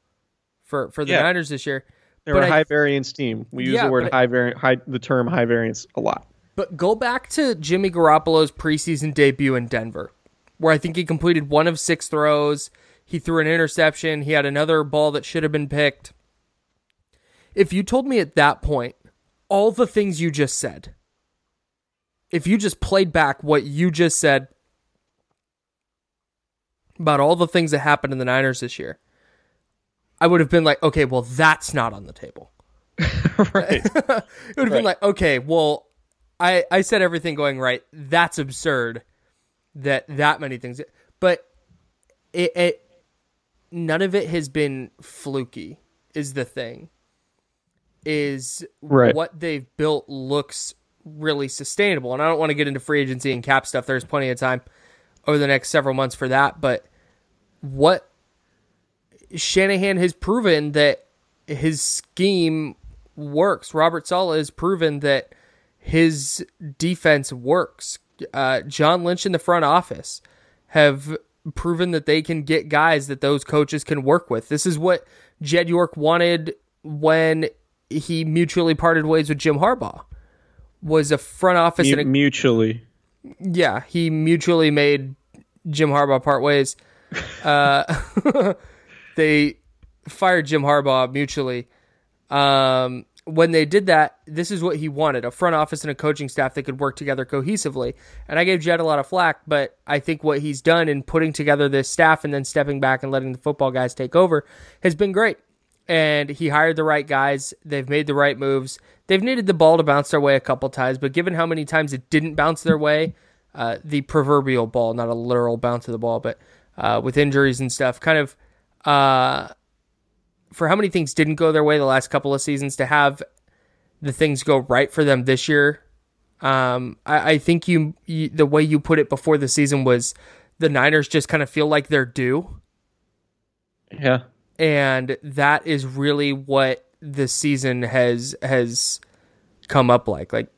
for for the Yeah. Niners this year. They're But a I- high variance team. We use Yeah, the word high variant, high the term high variance a lot. But go back to Jimmy Garoppolo's preseason debut in Denver, where I think he completed one of six throws. He threw an interception. He had another ball that should have been picked. If you told me at that point all the things you just said, if you just played back what you just said about all the things that happened in the Niners this year, I would have been like, okay, well, that's not on the table. right. it would have been like, okay, well, I I said everything going right. That's absurd. That that many things, but it, it none of it has been fluky. Is the thing is Right. what they've built looks really sustainable, and I don't want to get into free agency and cap stuff. There's plenty of time over the next several months for that, but what Shanahan has proven that his scheme works. Robert Saleh has proven that his defense works. Uh, John Lynch in the front office have proven that they can get guys that those coaches can work with. This is what Jed York wanted when he mutually parted ways with Jim Harbaugh. Was a front office and a Mutually. yeah, he mutually made Jim Harbaugh part ways. Uh, they fired Jim Harbaugh mutually. Um, when they did that, this is what he wanted a front office and a coaching staff that could work together cohesively. And I gave Jed a lot of flack, but I think what he's done in putting together this staff and then stepping back and letting the football guys take over has been great. And he hired the right guys. They've made the right moves. They've needed the ball to bounce their way a couple times, but given how many times it didn't bounce their way, uh, the proverbial ball, not a literal bounce of the ball, but uh, with injuries and stuff, kind of uh, for how many things didn't go their way the last couple of seasons to have the things go right for them this year. Um, I, I think you, you the way you put it before the season was the Niners just kind of feel like they're due, Yeah. and that is really what the season has has come up like. Like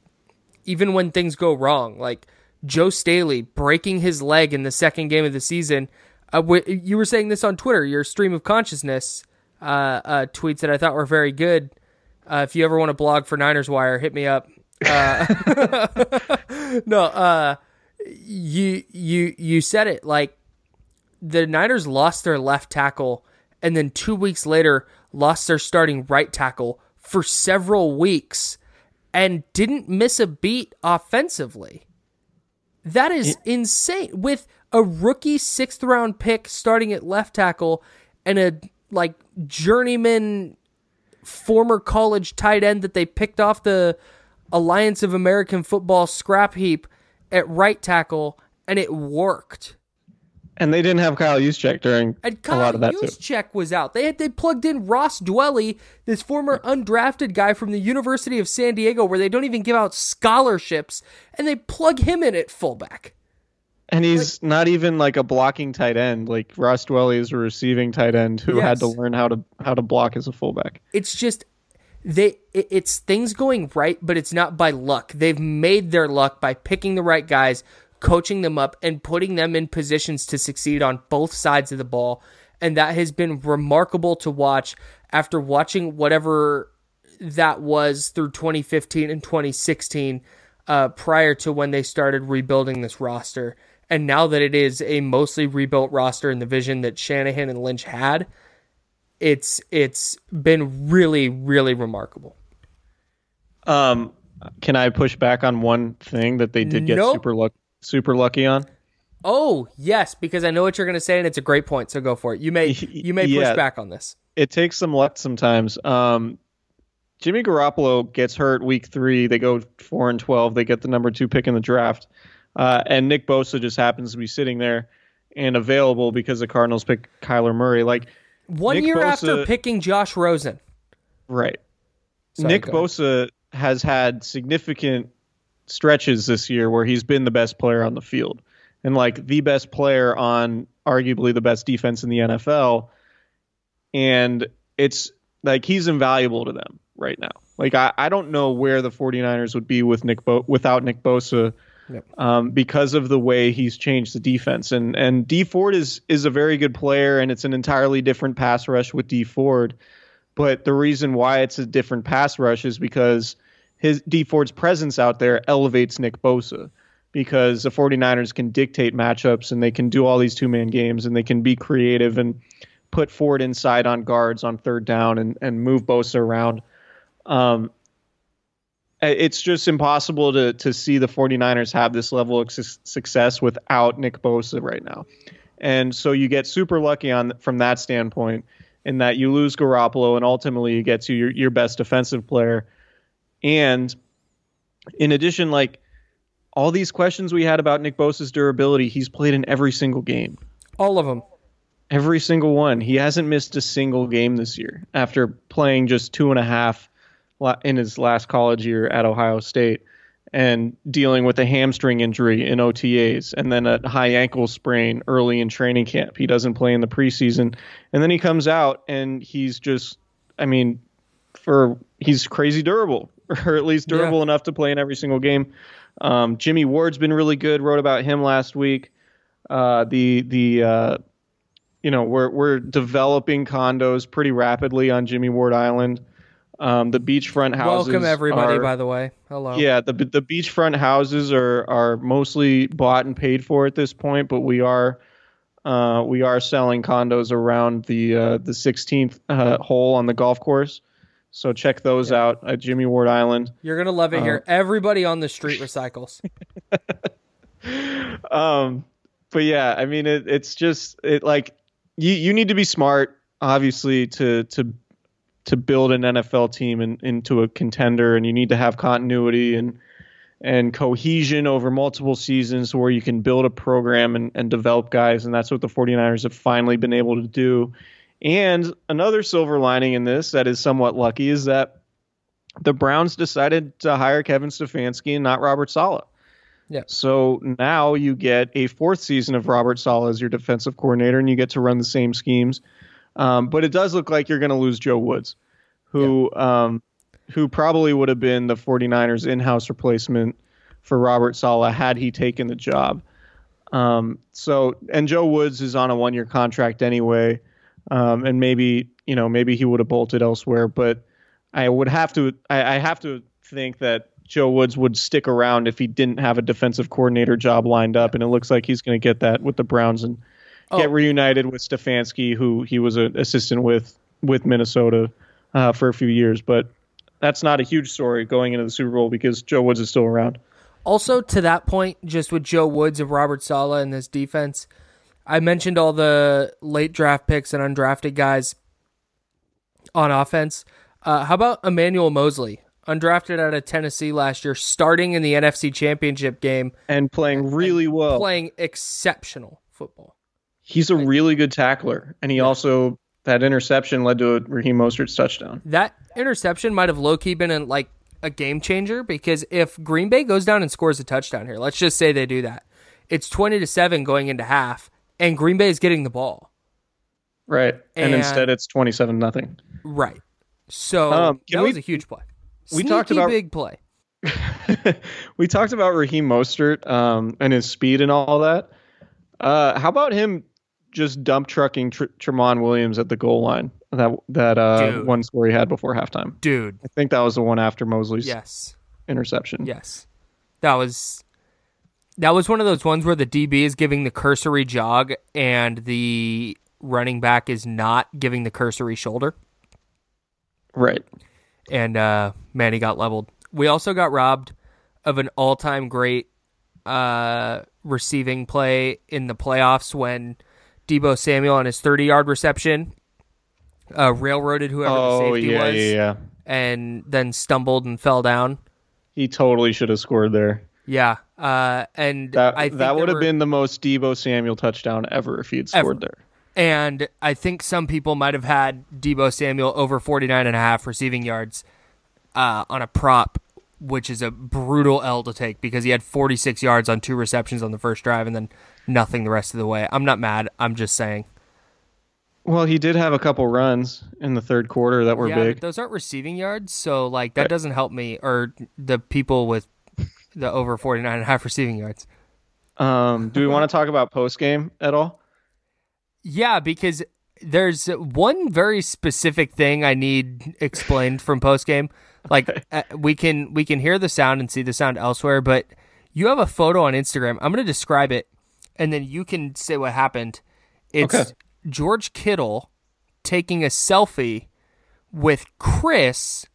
even when things go wrong, like Joe Staley breaking his leg in the second game of the season. Uh, you were saying this on Twitter, your stream of consciousness uh, uh, tweets that I thought were very good. Uh, if you ever want to blog for Niners Wire, hit me up. Uh, no, uh, you you you said it like the Niners lost their left tackle, and then two weeks later lost their starting right tackle for several weeks and didn't miss a beat offensively. That is insane. With a rookie sixth round pick starting at left tackle and a like journeyman former college tight end that they picked off the Alliance of American Football scrap heap at right tackle, and it worked. And they didn't have Kyle Juszczyk during And a Kyle lot of that too. Juszczyk was out. They had they plugged in Ross Dwelley, this former undrafted guy from the University of San Diego, where they don't even give out scholarships, and they plug him in at fullback. And he's not even like a blocking tight end. Like Ross Dwelley is a receiving tight end who had to learn how to how to block as a fullback. It's just they it- it's things going right, but it's not by luck. They've made their luck by picking the right guys, coaching them up, and putting them in positions to succeed on both sides of the ball. And that has been remarkable to watch after watching whatever that was through 2015 and 2016 uh, prior to when they started rebuilding this roster. And now that it is a mostly rebuilt roster in the vision that Shanahan and Lynch had, it's it's been really really remarkable. Um, can I push back on one thing that they did get Nope. super luck super lucky on? Oh yes, because I know what you're going to say, and it's a great point. So go for it. You may you may Yeah. push back on this. It takes some luck sometimes. Um, Jimmy Garoppolo gets hurt week three. They go four and twelve. They get the number two pick in the draft, uh, and Nick Bosa just happens to be sitting there and available because the Cardinals pick Kyler Murray. Like One Nick year Bosa- after picking Josh Rosen, Right. Sorry, Nick. Bosa has had significant stretches this year where he's been the best player on the field and like the best player on arguably the best defense in the NFL. And it's like he's invaluable to them right now. Like I, I don't know where the 49ers would be with Nick Bo- without Nick Bosa um, because of the way he's changed the defense. And and Dee Ford is is a very good player and it's an entirely different pass rush with Dee Ford. But the reason why it's a different pass rush is because his Dee Ford's presence out there elevates Nick Bosa because the 49ers can dictate matchups and they can do all these two man games and they can be creative and put Ford inside on guards on third down and, and move Bosa around. Um, it's just impossible to to see the 49ers have this level of su- success without Nick Bosa right now. And so you get super lucky on from that standpoint in that you lose Garoppolo and ultimately you get to your, your best defensive player. And in addition, like all these questions we had about Nick Bosa's durability, he's played in every single game. all of them. Every single one. He hasn't missed a single game this year after playing just two and a half in his last college year at Ohio State and dealing with a hamstring injury in OTAs and then a high ankle sprain early in training camp. He doesn't play in the preseason. And then he comes out and he's just, I mean, for he's crazy durable, or at least durable Yeah. enough to play in every single game. Um, Jimmy Ward's been really good. Wrote about him last week. Uh, the the uh, you know we're we're developing condos pretty rapidly on Jimmy Ward Island. Um, the beachfront houses. Welcome everybody. are- by the way, hello. yeah, the the beachfront houses are are mostly bought and paid for at this point, but we are uh, we are selling condos around the uh, the 16th uh, hole on the golf course. So check those out at Jimmy Ward Island. You're gonna love it here. Uh-huh. Everybody on the street recycles. Um, but yeah, I mean, it, it's just it like you you need to be smart, obviously, to to to build an NFL team in, into a contender, and you need to have continuity and and cohesion over multiple seasons where you can build a program and, and develop guys, and that's what the 49ers have finally been able to do. And another silver lining in this that is somewhat lucky is that the Browns decided to hire Kevin Stefanski and not Robert Saleh. Yeah. So now you get a fourth season of Robert Saleh as your defensive coordinator, and you get to run the same schemes. Um, but it does look like you're going to lose Joe Woods, who um, who probably would have been the 49ers in-house replacement for Robert Saleh had he taken the job. Um, so and Joe Woods is on a one-year contract anyway, um, and maybe you know maybe he would have bolted elsewhere, but I would have to I, I have to think that Joe Woods would stick around if he didn't have a defensive coordinator job lined up, and it looks like he's going to get that with the Browns and get Oh. reunited with Stefanski, who he was an assistant with with Minnesota uh, for a few years, but that's not a huge story going into the Super Bowl because Joe Woods is still around. Also, to that point, just with Joe Woods and Robert Saleh and this defense, I mentioned all the late draft picks and undrafted guys on offense. Uh, how about Emmanuel Moseley, undrafted out of Tennessee last year, starting in the NFC Championship game and playing really well, playing exceptional football. He's a really good tackler, and he also that interception led to a Raheem Mostert's touchdown. That interception might have low key been in like a game changer because if Green Bay goes down and scores a touchdown here, let's just say they do that, it's twenty to seven going into half, and Green Bay is getting the ball. Right, and, and instead it's twenty-seven nothing. Right. So um, that we, was a huge play. We Sneaky talked about big play. we talked about Raheem Mostert um, and his speed and all that. Uh, how about him just dump trucking Tr- Tramon Williams at the goal line? That that uh, one score he had before halftime. Dude, I think that was the one after Moseley's yes interception. Yes, that was that was one of those ones where the DB is giving the cursory jog and the running back is not giving the cursory shoulder. Right. And uh, man, he got leveled. We also got robbed of an all-time great uh, receiving play in the playoffs when Deebo Samuel on his 30-yard reception uh, railroaded whoever oh, the safety yeah, was, yeah, yeah. and then stumbled and fell down. He totally should have scored there. Yeah, uh, and that that would have were, been the most Deebo Samuel touchdown ever if he'd scored ever. there. And I think some people might have had Deebo Samuel over 49 and a half receiving yards uh, on a prop, which is a brutal L to take because he had 46 yards on two receptions on the first drive and then nothing the rest of the way. I'm not mad. I'm just saying. Well, he did have a couple runs in the third quarter that were yeah, big. Those aren't receiving yards, so like that doesn't help me or the people with the over 49 and a half receiving yards. Um, do we want to talk about post game at all? Yeah, because there's one very specific thing I need explained from post game. Like uh, we can we can hear the sound and see the sound elsewhere, but you have a photo on Instagram. I'm going to describe it, and then you can say what happened. It's okay. George Kittle taking a selfie with Chris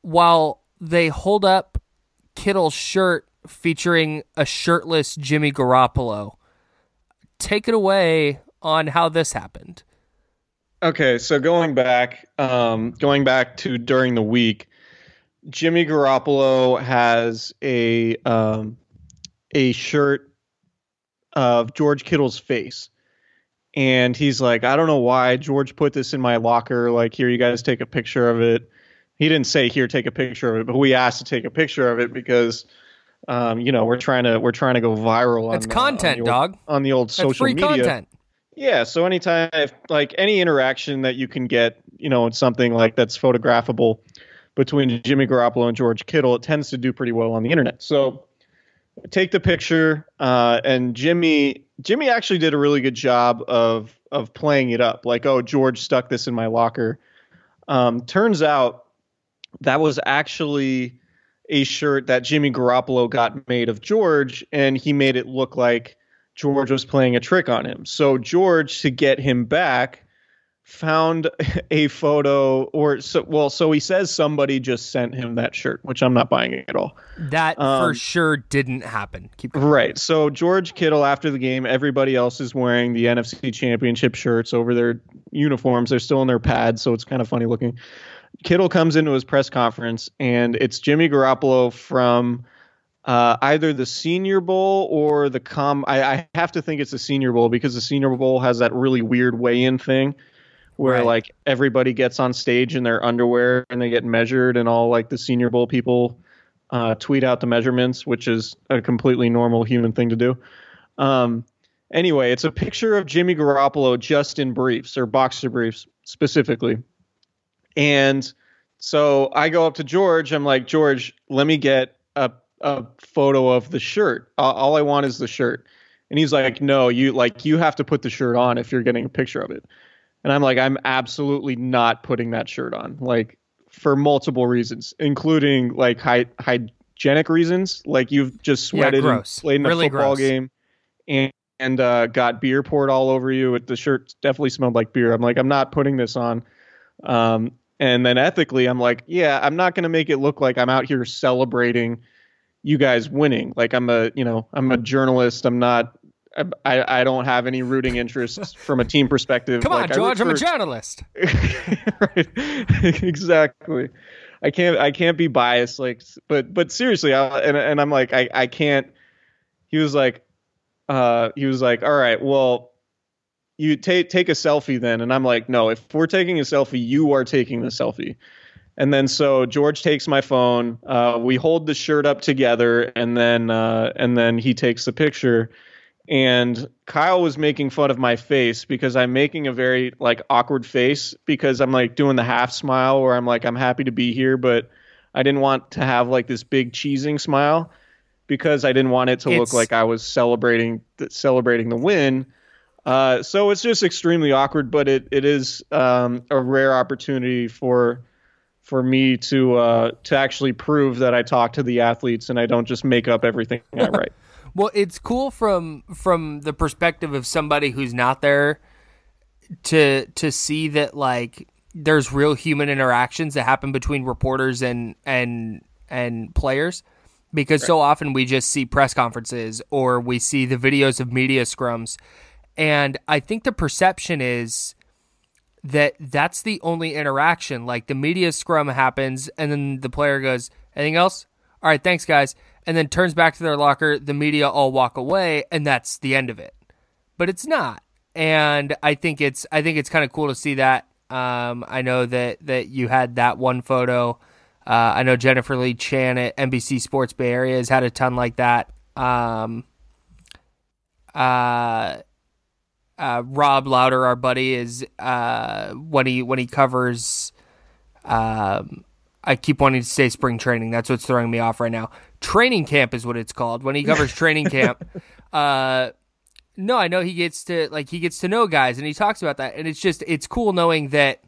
while they hold up Kittle's shirt featuring a shirtless Jimmy Garoppolo. Take it away on how this happened. Okay, so going back, um, going back to during the week, Jimmy Garoppolo has a um, a shirt of George Kittle's face, and he's like, I don't know why George put this in my locker. Like, here, you guys take a picture of it. He didn't say here, take a picture of it, but we asked to take a picture of it because um, you know, we're trying to we're trying to go viral. It's content, on dog. On the old That's social free media. content. Yeah, so anytime, if, like any interaction that you can get, you know, something like that's photographable between Jimmy Garoppolo and George Kittle, it tends to do pretty well on the internet. So take the picture, uh, and Jimmy Jimmy actually did a really good job of of playing it up, like, oh, George stuck this in my locker. Um, turns out that was actually a shirt that Jimmy Garoppolo got made of George, and he made it look like George was playing a trick on him. So George, to get him back, found a photo, or so well, so he says somebody just sent him that shirt, which I'm not buying at all. That um, for sure didn't happen. Keep going. right. So George Kittle, after the game, everybody else is wearing the NFC Championship shirts over their uniforms. They're still in their pads, so it's kind of funny looking. Kittle comes into his press conference, and it's Jimmy Garoppolo from uh, either the Senior Bowl or the com. I, I, have to think it's the Senior Bowl because the Senior Bowl has that really weird weigh-in thing where right. like everybody gets on stage in their underwear and they get measured, and all like the Senior Bowl people uh, tweet out the measurements, which is a completely normal human thing to do. Um, anyway, it's a picture of Jimmy Garoppolo just in briefs or boxer briefs specifically, and so I go up to George. I'm like, George, let me get a a photo of the shirt. Uh, all I want is the shirt. And he's like, no, you like you have to put the shirt on if you're getting a picture of it. And I'm like, I'm absolutely not putting that shirt on, like for multiple reasons, including like hy- hygienic reasons. Like you've just sweated yeah, and played in really a football gross. game, and and uh, got beer poured all over you. The shirt definitely smelled like beer. I'm like, I'm not putting this on. Um, and then ethically, I'm like, yeah, I'm not going to make it look like I'm out here celebrating you guys winning. Like I'm a, you know, I'm a journalist. I'm not. I, I don't have any rooting interests from a team perspective. Come like, on, George, I I'm a journalist. right exactly i can't i can't be biased like but but seriously I, and, and i'm like i i can't he was like uh he was like all right well you take take a selfie then and i'm like no if we're taking a selfie you are taking the selfie and then so george takes my phone uh we hold the shirt up together and then uh and then he takes the picture and Kyle was making fun of my face because I'm making a very like awkward face because I'm like doing the half smile where I'm like I'm happy to be here, but I didn't want to have like this big cheesing smile because I didn't want it to It's- look like I was celebrating celebrating the win. Uh, so it's just extremely awkward, but it it is um, a rare opportunity for for me to uh, to actually prove that I talk to the athletes and I don't just make up everything I write. Well, it's cool from from the perspective of somebody who's not there to to see that like there's real human interactions that happen between reporters and and and players. Because so often we just see press conferences or we see the videos of media scrums. And I think the perception is that that's the only interaction. Like the media scrum happens, and then the player goes, "Anything else? All right, thanks, guys," and then turns back to their locker. The media all walk away, and that's the end of it. But it's not, and I think it's I think it's kind of cool to see that. Um, I know that that you had that one photo. Uh, I know Jennifer Lee Chan at NBC Sports Bay Area has had a ton like that. Um, uh, uh, Rob Louder, our buddy, is uh, when he when he covers. Um, I keep wanting to say spring training. That's what's throwing me off right now. Training camp is what it's called. When he covers training camp, uh, no, I know he gets to like he gets to know guys, and he talks about that, and it's just it's cool knowing that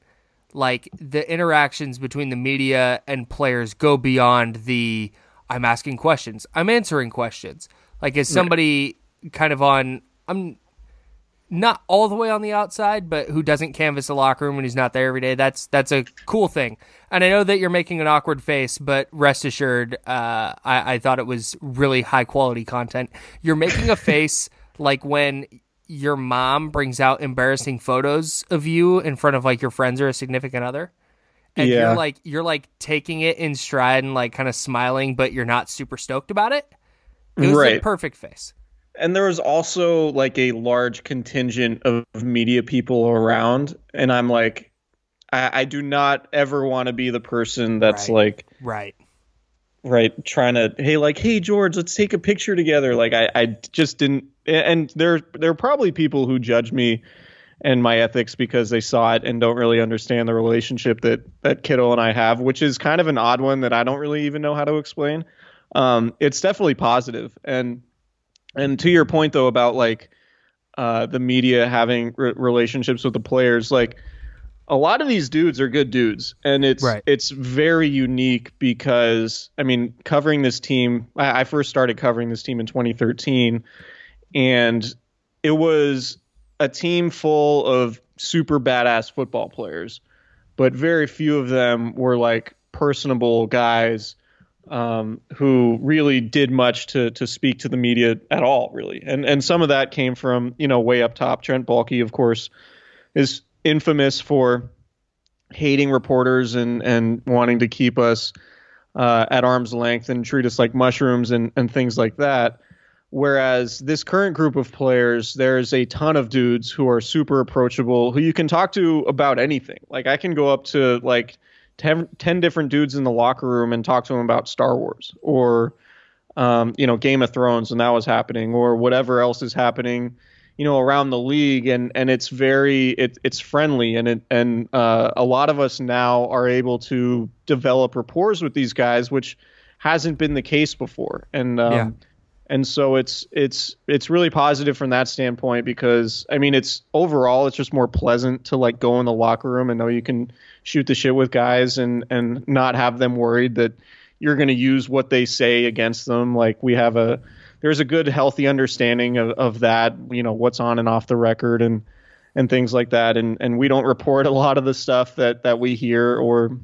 like the interactions between the media and players go beyond the I'm asking questions, I'm answering questions. Like as somebody kind of on I'm not all the way on the outside, but who doesn't canvas a locker room when he's not there every day. That's that's a cool thing. And I know that you're making an awkward face, but rest assured, uh, I, I thought it was really high quality content. You're making a face like when your mom brings out embarrassing photos of you in front of like your friends or a significant other. And Yeah. you're like you're like taking it in stride and like kind of smiling, but you're not super stoked about it. It was the perfect face. And there was also like a large contingent of media people around and i'm like i, I do not ever want to be the person that's Right. like Right. right trying to hey like hey george let's take a picture together like i, I just didn't and there there are probably people who judge me and my ethics because they saw it and don't really understand the relationship that that Kittle and I have, which is kind of an odd one that I don't really even know how to explain. Um, it's definitely positive, and and to your point though about like uh, the media having re- relationships with the players, like a lot of these dudes are good dudes, and it's Right. it's very unique because I mean covering this team. I, I first started covering this team in 2013, and it was a team full of super badass football players, but very few of them were like personable guys um, who really did much to to speak to the media at all, really. And and some of that came from you know way up top. Trent Baalke, of course, is infamous for hating reporters and and wanting to keep us uh, at arm's length and treat us like mushrooms and and things like that. Whereas this current group of players, there's a ton of dudes who are super approachable, who you can talk to about anything. Like I can go up to like 10, 10 different dudes in the locker room and talk to them about Star Wars or, um, you know, Game of Thrones and that was happening or whatever else is happening, you know, around the league. And, and it's very, it, it's friendly. And it, and, uh, a lot of us now are able to develop rapport with these guys, which hasn't been the case before. And, um, Yeah. And so it's it's it's really positive from that standpoint because I mean it's overall it's just more pleasant to like go in the locker room and know you can shoot the shit with guys and and not have them worried that you're going to use what they say against them. Like we have a there's a good healthy understanding of, of that you know what's on and off the record and and things like that. And and we don't report a lot of the stuff that that we hear or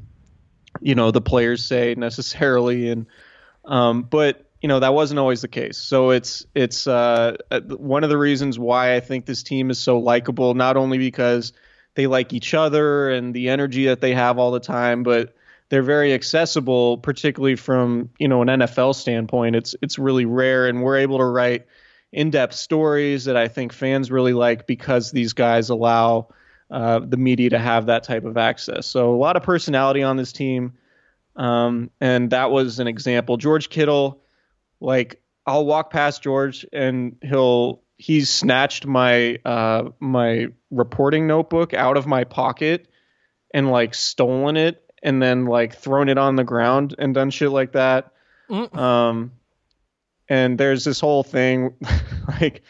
you know the players say necessarily. And um but you know that wasn't always the case. So it's it's uh one of the reasons why i think this team is so likable not only because they like each other and the energy that they have all the time but they're very accessible particularly from you know an NFL standpoint. It's it's really rare and we're able to write in-depth stories that I think fans really like because these guys allow uh, the media to have that type of access. So a lot of personality on this team. Um, and that was an example. George Kittle like I'll walk past George and he'll he's snatched my uh, my reporting notebook out of my pocket and like stolen it and then like thrown it on the ground and done shit like that. Mm. Um, and there's this whole thing, like,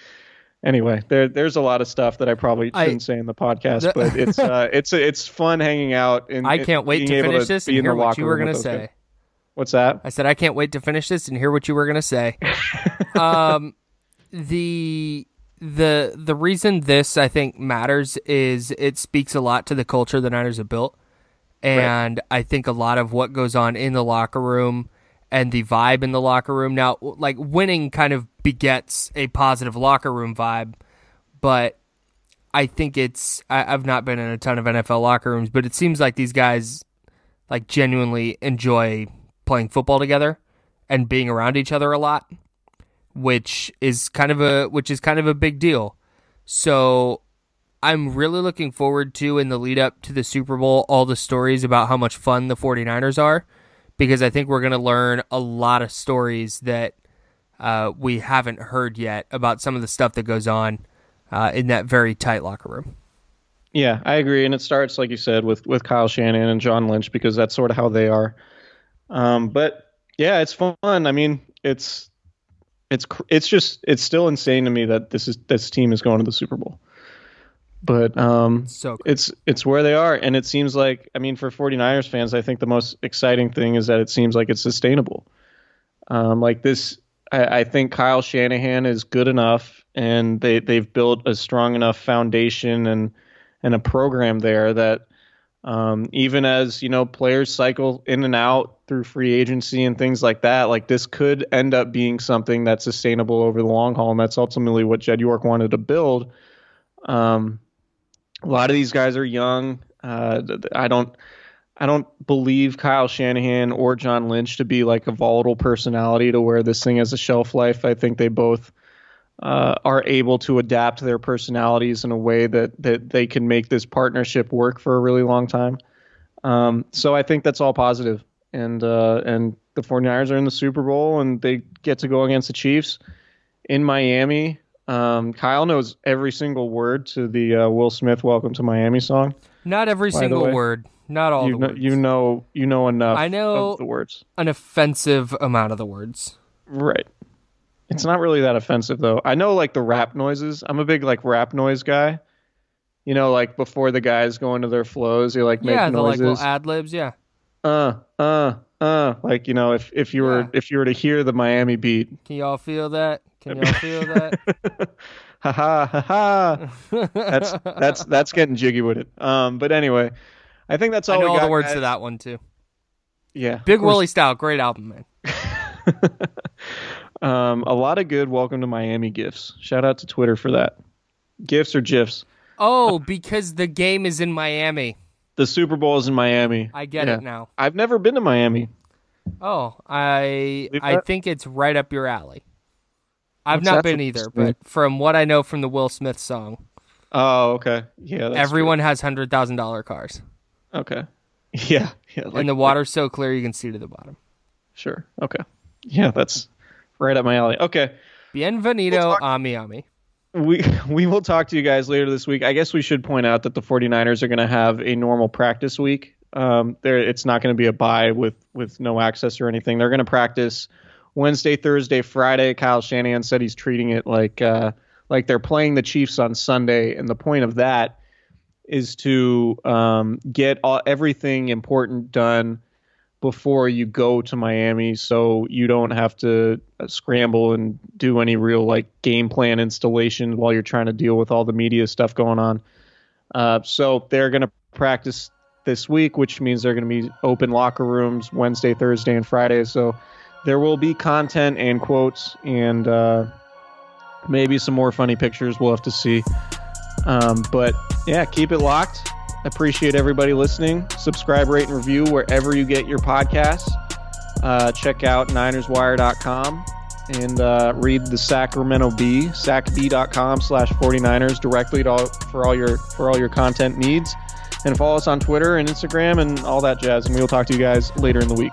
anyway, there there's a lot of stuff that I probably shouldn't say in the podcast, the, but it's uh, it's it's fun hanging out. And I can't wait to finish to this and hear what you were gonna say. Okay. What's that? I said I can't wait to finish this and hear what you were gonna say. um, the the the reason this I think matters is it speaks a lot to the culture the Niners have built. And right. I think a lot of what goes on in the locker room and the vibe in the locker room now like winning kind of begets a positive locker room vibe, but I think it's I, have not been in a ton of NFL locker rooms, but it seems like these guys like genuinely enjoy playing football together and being around each other a lot, which is kind of a which is kind of a big deal. So I'm really looking forward to in the lead up to the Super Bowl all the stories about how much fun the 49ers are because I think we're going to learn a lot of stories that uh, we haven't heard yet about some of the stuff that goes on uh, in that very tight locker room. Yeah, I agree, and it starts like you said with with Kyle Shanahan and John Lynch because that's sort of how they are. Um, but yeah, it's fun. I mean, it's it's it's just it's still insane to me that this is this team is going to the Super Bowl. But um, so it's it's where they are. And it seems like i mean for 49ers fans i think the most exciting thing is that it seems like it's sustainable. Um, like this I, I, think kyle shanahan is good enough and they, they've built a strong enough foundation and and a program there that um, even as you know players cycle in and out through free agency and things like that like this could end up being something that's sustainable over the long haul and that's ultimately what jed york wanted to build um, a lot of these guys are young. Uh, I don't. I don't believe Kyle Shanahan or John Lynch to be like a volatile personality to where this thing has a shelf life. I think they both uh, are able to adapt their personalities in a way that that they can make this partnership work for a really long time. Um, so I think that's all positive. And uh, and the 49ers are in the Super Bowl and they get to go against the Chiefs in Miami. Um, Kyle knows every single word to the uh, Will Smith "Welcome to Miami" song. Not every single word. Not all you the know, words. You know, you know enough. I know the words. An offensive amount of the words. Right. It's not really that offensive though. I know like the rap noises. I'm a big like rap noise guy. You know, like before the guys go into their flows, you like make yeah, noises. Yeah, like little ad libs. Yeah. Uh, uh, uh. Like you know, if if you were yeah. if you were to hear the Miami beat. Can y'all feel that? Can y'all feel that? ha ha ha ha. That's that's that's getting jiggy with it. Um, but anyway, I think that's all. I know all the words guys. to that one too. Yeah, Big Willie style, great album, man. um, a lot of good welcome to Miami gifts. Shout out to Twitter for that. Gifts or gifs? Oh, because the game is in Miami. The Super Bowl is in Miami. I get yeah. it now. I've never been to Miami. Oh, I I think it's right up your alley. I've What's not been either, but from what I know from the Will Smith song. Oh, okay. Yeah. everyone true. has hundred thousand dollar cars. Okay. Yeah. Yeah. Like, and the water's so clear you can see to the bottom. Sure. Okay. Yeah, that's right up my alley. Okay. Bienvenido we'll talk- a Miami. We we will talk to you guys later this week. I guess we should point out that the 49ers are going to have a normal practice week. Um, there it's not going to be a bye with with no access or anything. They're going to practice Wednesday, Thursday, Friday. Kyle Shanahan said he's treating it like uh, like they're playing the Chiefs on Sunday, and the point of that is to um, get all, everything important done before you go to Miami so you don't have to uh, scramble and do any real like game plan installation while you're trying to deal with all the media stuff going on. Uh, so they're going to practice this week, which means they're going to be open locker rooms Wednesday, Thursday, and Friday. So there will be content and quotes and uh, maybe some more funny pictures. We'll have to see. Um, but yeah, keep it locked. Appreciate everybody listening. Subscribe, rate, and review wherever you get your podcasts. Uh, check out NinersWire.com and uh, read the Sacramento Bee, sacbee.com slash 49ers directly all, for all your for all your content needs. And follow us on Twitter and Instagram and all that jazz. And we will talk to you guys later in the week.